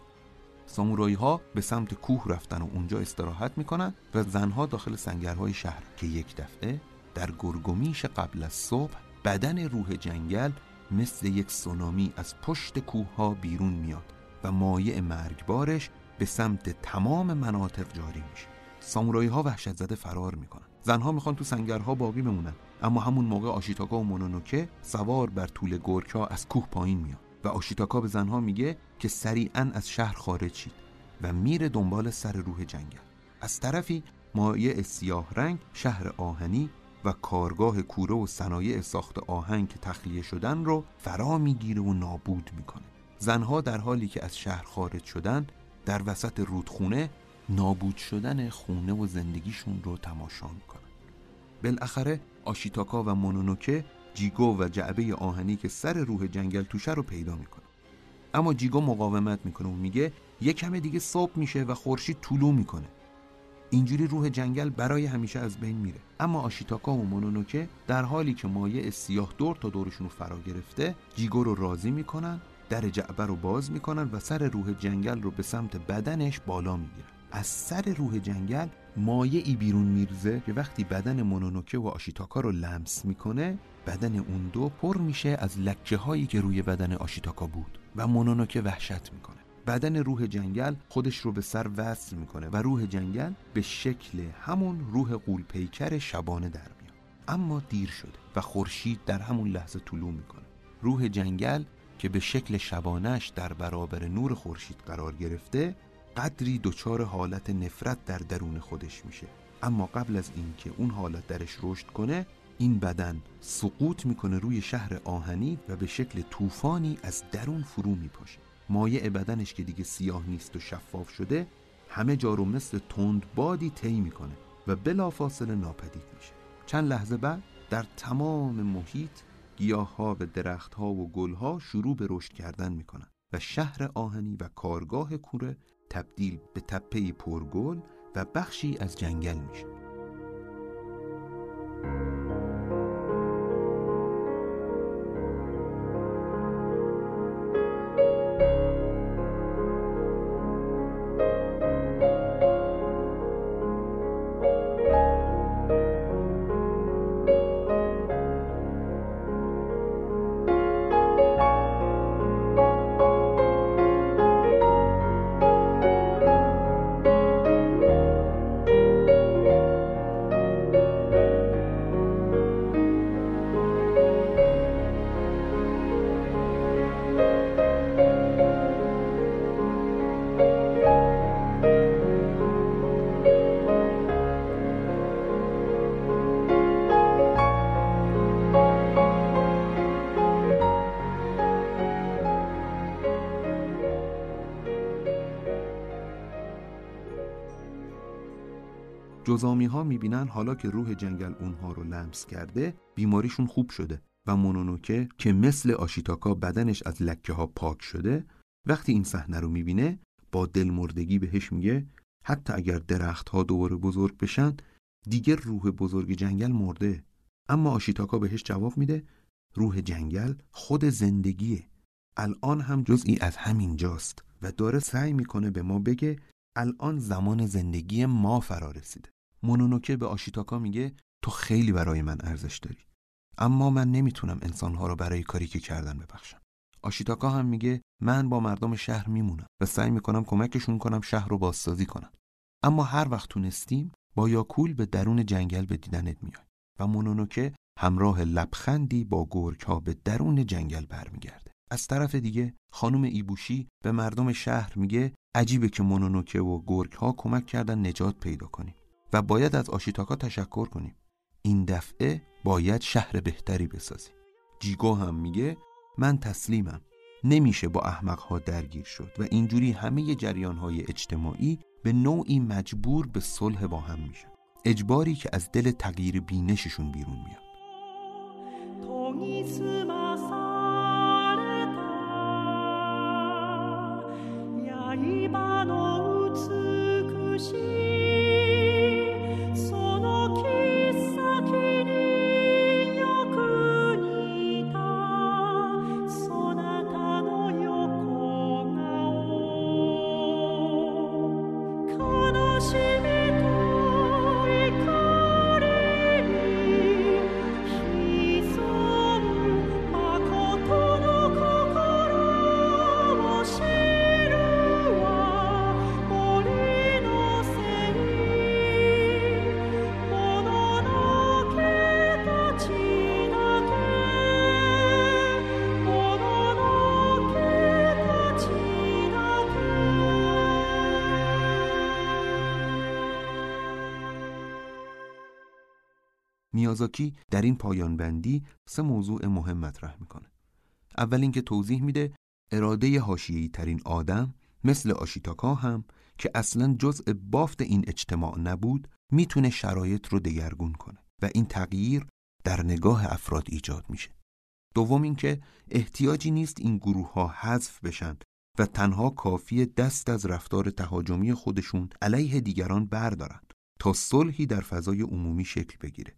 B: سامورایی ها به سمت کوه رفتن و اونجا استراحت می‌کنن و زنها داخل سنگرهای شهر که یک دفعه در گرگومیش قبل از صبح بدن روح جنگل مثل یک سونامی از پشت کوه ها بیرون میاد و مایع مرگبارش به سمت تمام مناطق جاری میشه. سامورایی ها وحشت زده فرار می‌کنن. زنها می‌خوان تو سنگرها باقی بمونن اما همون موقع آشیتاکا و مونونوکه سوار بر طول گرکا از کوه پایین میاد و آشیتاکا به زنها میگه که سریعا از شهر خارج شید و میره دنبال سر روح جنگل. از طرفی مایع سیاه رنگ شهر آهنی و کارگاه کوره و صنایع ساخت آهنگ که تخلیه شدن رو فرا می‌گیره و نابود می‌کنه. زنها در حالی که از شهر خارج شدن در وسط رودخونه نابود شدن خونه و زندگیشون رو تماشا می‌کنن. بالاخره آشیتاکا و مونونوکه جیگو و جعبه آهنی که سر روح جنگل توشه رو پیدا می‌کنه اما جیگو مقاومت می‌کنه. و میگه یه کم دیگه صبح میشه و خورشید طلوع می‌کنه. اینجوری روح جنگل برای همیشه از بین میره. اما آشیتاکا و مونونوکه در حالی که مایع سیاه دور تا دورشون رو فرا گرفته جیگو رو راضی می‌کنن در جعبه رو باز می‌کنن و سر روح جنگل رو به سمت بدنش بالا می‌گیرن. از سر روح جنگل مایعی بیرون میرزه که وقتی بدن مونونوکه و آشیتاکا رو لمس می‌کنه بدن اون دو پر میشه از لکه هایی که روی بدن آشیتاکا بود و مونونوکه وحشت می‌کنه. بدن روح جنگل خودش رو به سر وصل می‌کنه و روح جنگل به شکل همون روح قولپیکر شبانه در میاد. اما دیر شده و خورشید در همون لحظه طلوع می‌کنه. روح جنگل که به شکل شبانش در برابر نور خورشید قرار گرفته قدری دچار حالت نفرت در درون خودش میشه. اما قبل از اینکه اون حالت درش رشد کنه این بدن سقوط می‌کنه روی شهر آهنی و به شکل طوفانی از درون فرو میپاشه. مایع بدنش که دیگه سیاه نیست و شفاف شده همه جا رو مثل تند بادی طی می‌کنه و بلافاصله ناپدید میشه. چند لحظه بعد در تمام محیط گیاه ها و درخت ها و گل ها شروع به رشد کردن می‌کنن و شهر آهنی و کارگاه کوره تبدیل به تپه پرگل و بخشی از جنگل میشه. جزامی ها می‌بینن حالا که روح جنگل اونها رو لمس کرده بیماریشون خوب شده و مونونوکه که مثل آشیتاکا بدنش از لکه ها پاک شده وقتی این صحنه رو می‌بینه با دلمردگی بهش میگه حتی اگر درخت ها دوباره بزرگ بشن دیگه روح بزرگ جنگل مرده. اما آشیتاکا بهش جواب میده روح جنگل خود زندگیه. الان هم جزئی از همین جاست و داره سعی می‌کنه به ما بگه الان زمان زندگی ما فرا رسیده. مونونوکه به آشیتاکا میگه تو خیلی برای من ارزش داری. اما من نمی‌تونم انسانها رو برای کاری که کردن ببخشم. آشیتاکا هم میگه من با مردم شهر میمونم و سعی می‌کنم کمکشون کنم شهر رو بازسازی کنم. اما هر وقت تونستیم با یاکول به درون جنگل به دیدنت میای و مونونوکه همراه لبخندی با ها به درون جنگل برمیگرده. از طرف دیگه خانم ایبوشی به مردم شهر میگه عجیبه که مونونوکه و ها کمک کردن نجات پیدا کنیم. و باید از آشیتاکا تشکر کنیم. این دفعه باید شهر بهتری بسازیم. جیگو هم میگه من تسلیمم. نمیشه با احمقها درگیر شد و اینجوری همه جریان های اجتماعی به نوعی مجبور به صلح با هم میشن. اجباری که از دل تغییر بینششون بیرون میاد. میازاکی در این پایان بندی سه موضوع مهم مطرح می‌کنه. اول اینکه توضیح میده اراده حاشیه‌ای ترین آدم مثل آشیتاکا هم که اصلا جزء بافت این اجتماع نبود می‌تونه شرایط رو دگرگون کنه و این تغییر در نگاه افراد ایجاد میشه. دوم اینکه احتیاجی نیست این گروه ها حذف بشن و تنها کافی دست از رفتار تهاجمی خودشون علیه دیگران بردارند تا صلحی در فضای عمومی شکل بگیره.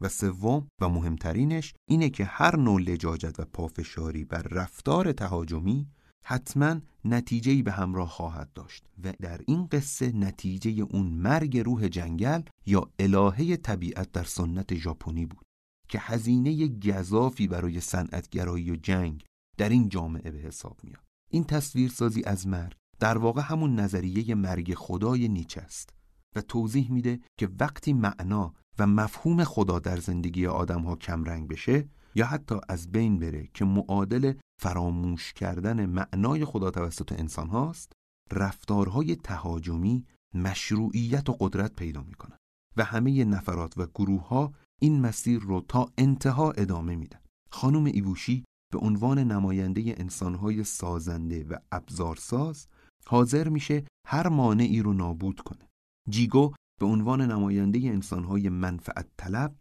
B: و سوم و مهمترینش اینه که هر نوع لجاجت و پافشاری بر رفتار تهاجمی حتما نتیجهی به همراه خواهد داشت و در این قصه نتیجه اون مرگ روح جنگل یا الهه طبیعت در سنت ژاپنی بود که هزینه گذافی برای صنعتگرایی و جنگ در این جامعه به حساب میاد. این تصویرسازی از مرگ در واقع همون نظریه مرگ خدای نیچه است و توضیح میده که وقتی معنا و مفهوم خدا در زندگی آدم ها کمرنگ بشه یا حتی از بین بره که معادل فراموش کردن معنای خدا توسط انسان هاست رفتارهای تهاجمی مشروعیت و قدرت پیدا می‌کنن و همه نفرات و گروه ها این مسیر رو تا انتها ادامه میدن. خانم ایووشی به عنوان نماینده انسانهای سازنده و ابزارساز حاضر میشه هر مانعی رو نابود کنه. جیگو به عنوان نماینده انسانهای منفعت طلب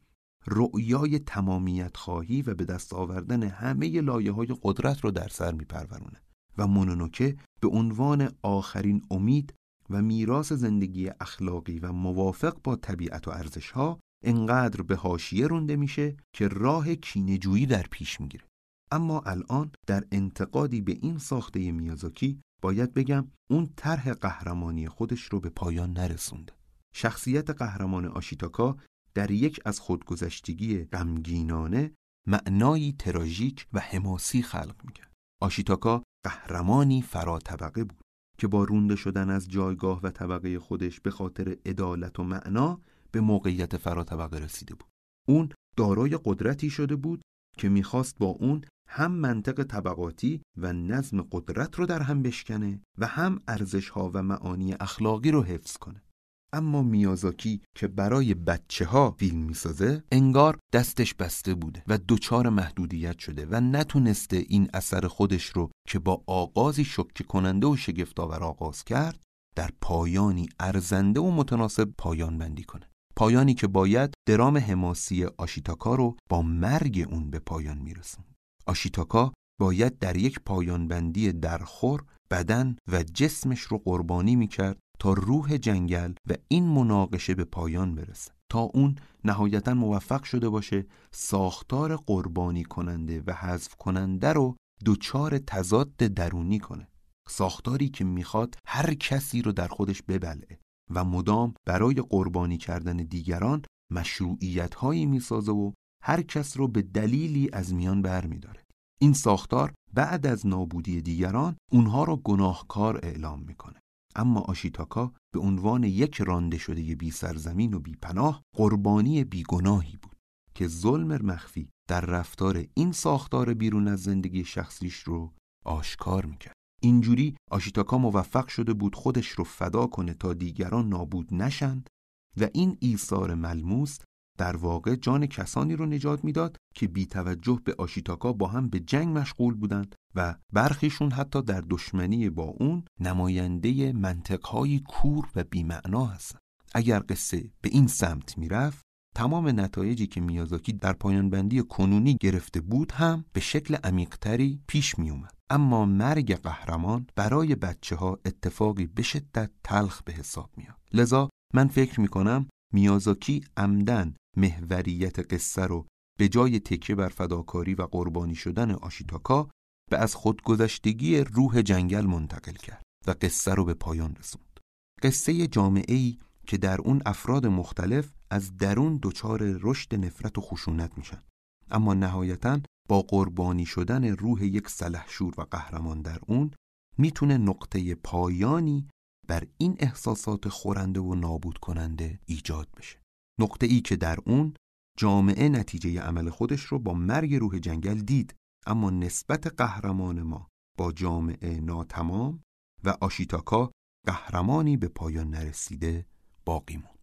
B: رؤیای تمامیت خواهی و به دست آوردن همه لایه های قدرت رو در سر میپرورونه و مونونوکه به عنوان آخرین امید و میراث زندگی اخلاقی و موافق با طبیعت و ارزش ها انقدر به حاشیه رونده میشه که راه کینجویی در پیش می‌گیره. اما الان در انتقادی به این ساخته میازاکی باید بگم اون طرح قهرمانی خودش رو به پایان نرسونده. شخصیت قهرمان آشیتاکا در یک از خودگذشتگی غمگینانه معنایی تراژیک و حماسی خلق می‌کرد. آشیتاکا قهرمانی فرا طبقه بود که با رونده شدن از جایگاه و طبقه خودش به خاطر عدالت و معنا به موقعیت فرا طبقه رسیده بود. اون دارای قدرتی شده بود که می‌خواست با اون هم منطق طبقاتی و نظم قدرت رو در هم بشکنه و هم ارزشها و معانی اخلاقی رو حفظ کنه. اما میازاکی که برای بچه ها فیلم می‌سازه انگار دستش بسته بوده و دچار محدودیت شده و نتونسته این اثر خودش رو که با آغازی شکه کننده و شگفتآور آغاز کرد در پایانی ارزنده و متناسب پایان بندی کنه. پایانی که باید درام حماسی آشیتاکا رو با مرگ اون به پایان میرسون آشیتاکا باید در یک پایان بندی درخور بدن و جسمش رو قربانی می‌کرد تا روح جنگل و این مناقشه به پایان برسه تا اون نهایتا موفق شده باشه ساختار قربانی کننده و حذف کننده رو دوچار تضاد درونی کنه ساختاری که می‌خواد هر کسی رو در خودش ببلعه و مدام برای قربانی کردن دیگران مشروعیت هایی می‌سازه و هر کس رو به دلیلی از میان بر میداره. این ساختار بعد از نابودی دیگران اونها رو گناهکار اعلام می‌کنه. اما آشیتاکا به عنوان یک رانده شده بی سرزمین و بی پناه قربانی بیگناهی بود که ظلم مخفی در رفتار این ساختار بیرون از زندگی شخصیش رو آشکار می‌کرد. اینجوری آشیتاکا موفق شده بود خودش رو فدا کنه تا دیگران نابود نشند و این ایثار ملموس در واقع جان کسانی رو نجات می‌داد که بی توجه به آشیتاکا با هم به جنگ مشغول بودند و برخیشون حتی در دشمنی با اون نماینده منطقهای کور و بیمعنا هستند. اگر قصه به این سمت می‌رفت تمام نتایجی که میازاکی در پایان بندی کنونی گرفته بود هم به شکل عمیقتری پیش می اومد. اما مرگ قهرمان برای بچه ها اتفاقی به شدت تلخ به حساب میاد. لذا من فکر می کنم میازاکی عمدن محوریت قصه رو به جای تکیه بر فداکاری و قربانی شدن آشیتاکا به از خودگذشتگی روح جنگل منتقل کرد و قصه رو به پایان رسوند. قصه جامعه ای که در اون افراد مختلف از درون دچار رشد نفرت و خشونت میشن اما نهایتا با قربانی شدن روح یک سلحشور و قهرمان در اون می‌تونه نقطه پایانی بر این احساسات خورنده و نابود کننده ایجاد بشه نقطه ای که در اون جامعه نتیجه عمل خودش رو با مرگ روح جنگل دید اما نسبت قهرمان ما با جامعه ناتمام و آشیتاکا قهرمانی به پایان نرسیده باقی موند.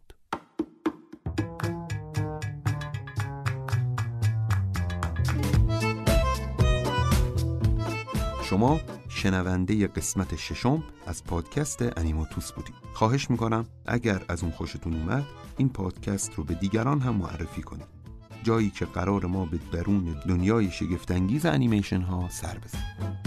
B: شما شنونده قسمت ششم از پادکست انیماتوس بودید. خواهش می‌کنم اگر از اون خوشتون اومد این پادکست رو به دیگران هم معرفی کنید. جایی که قرار ما به درون دنیای شگفتانگیز انیمیشن ها سر بزنیم.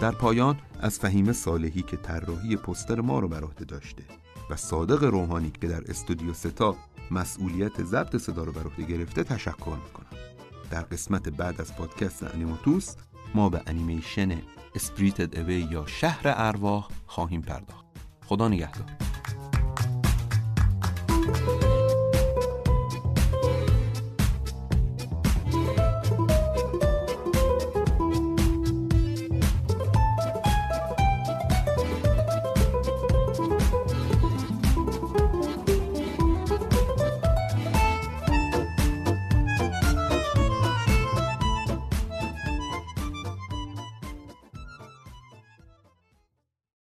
B: در پایان از فهیم صالحی که طراحی پستر ما رو بر داشته و صادق روحانی که در استودیو ستا مسئولیت ضبط صدا رو بر عهده گرفته تشکر می‌کنم. در قسمت بعد از پادکست انیماتوس ما به انیمیشن اسپریتد اوی یا شهر ارواح خواهیم پرداخت. خدا نگهدار.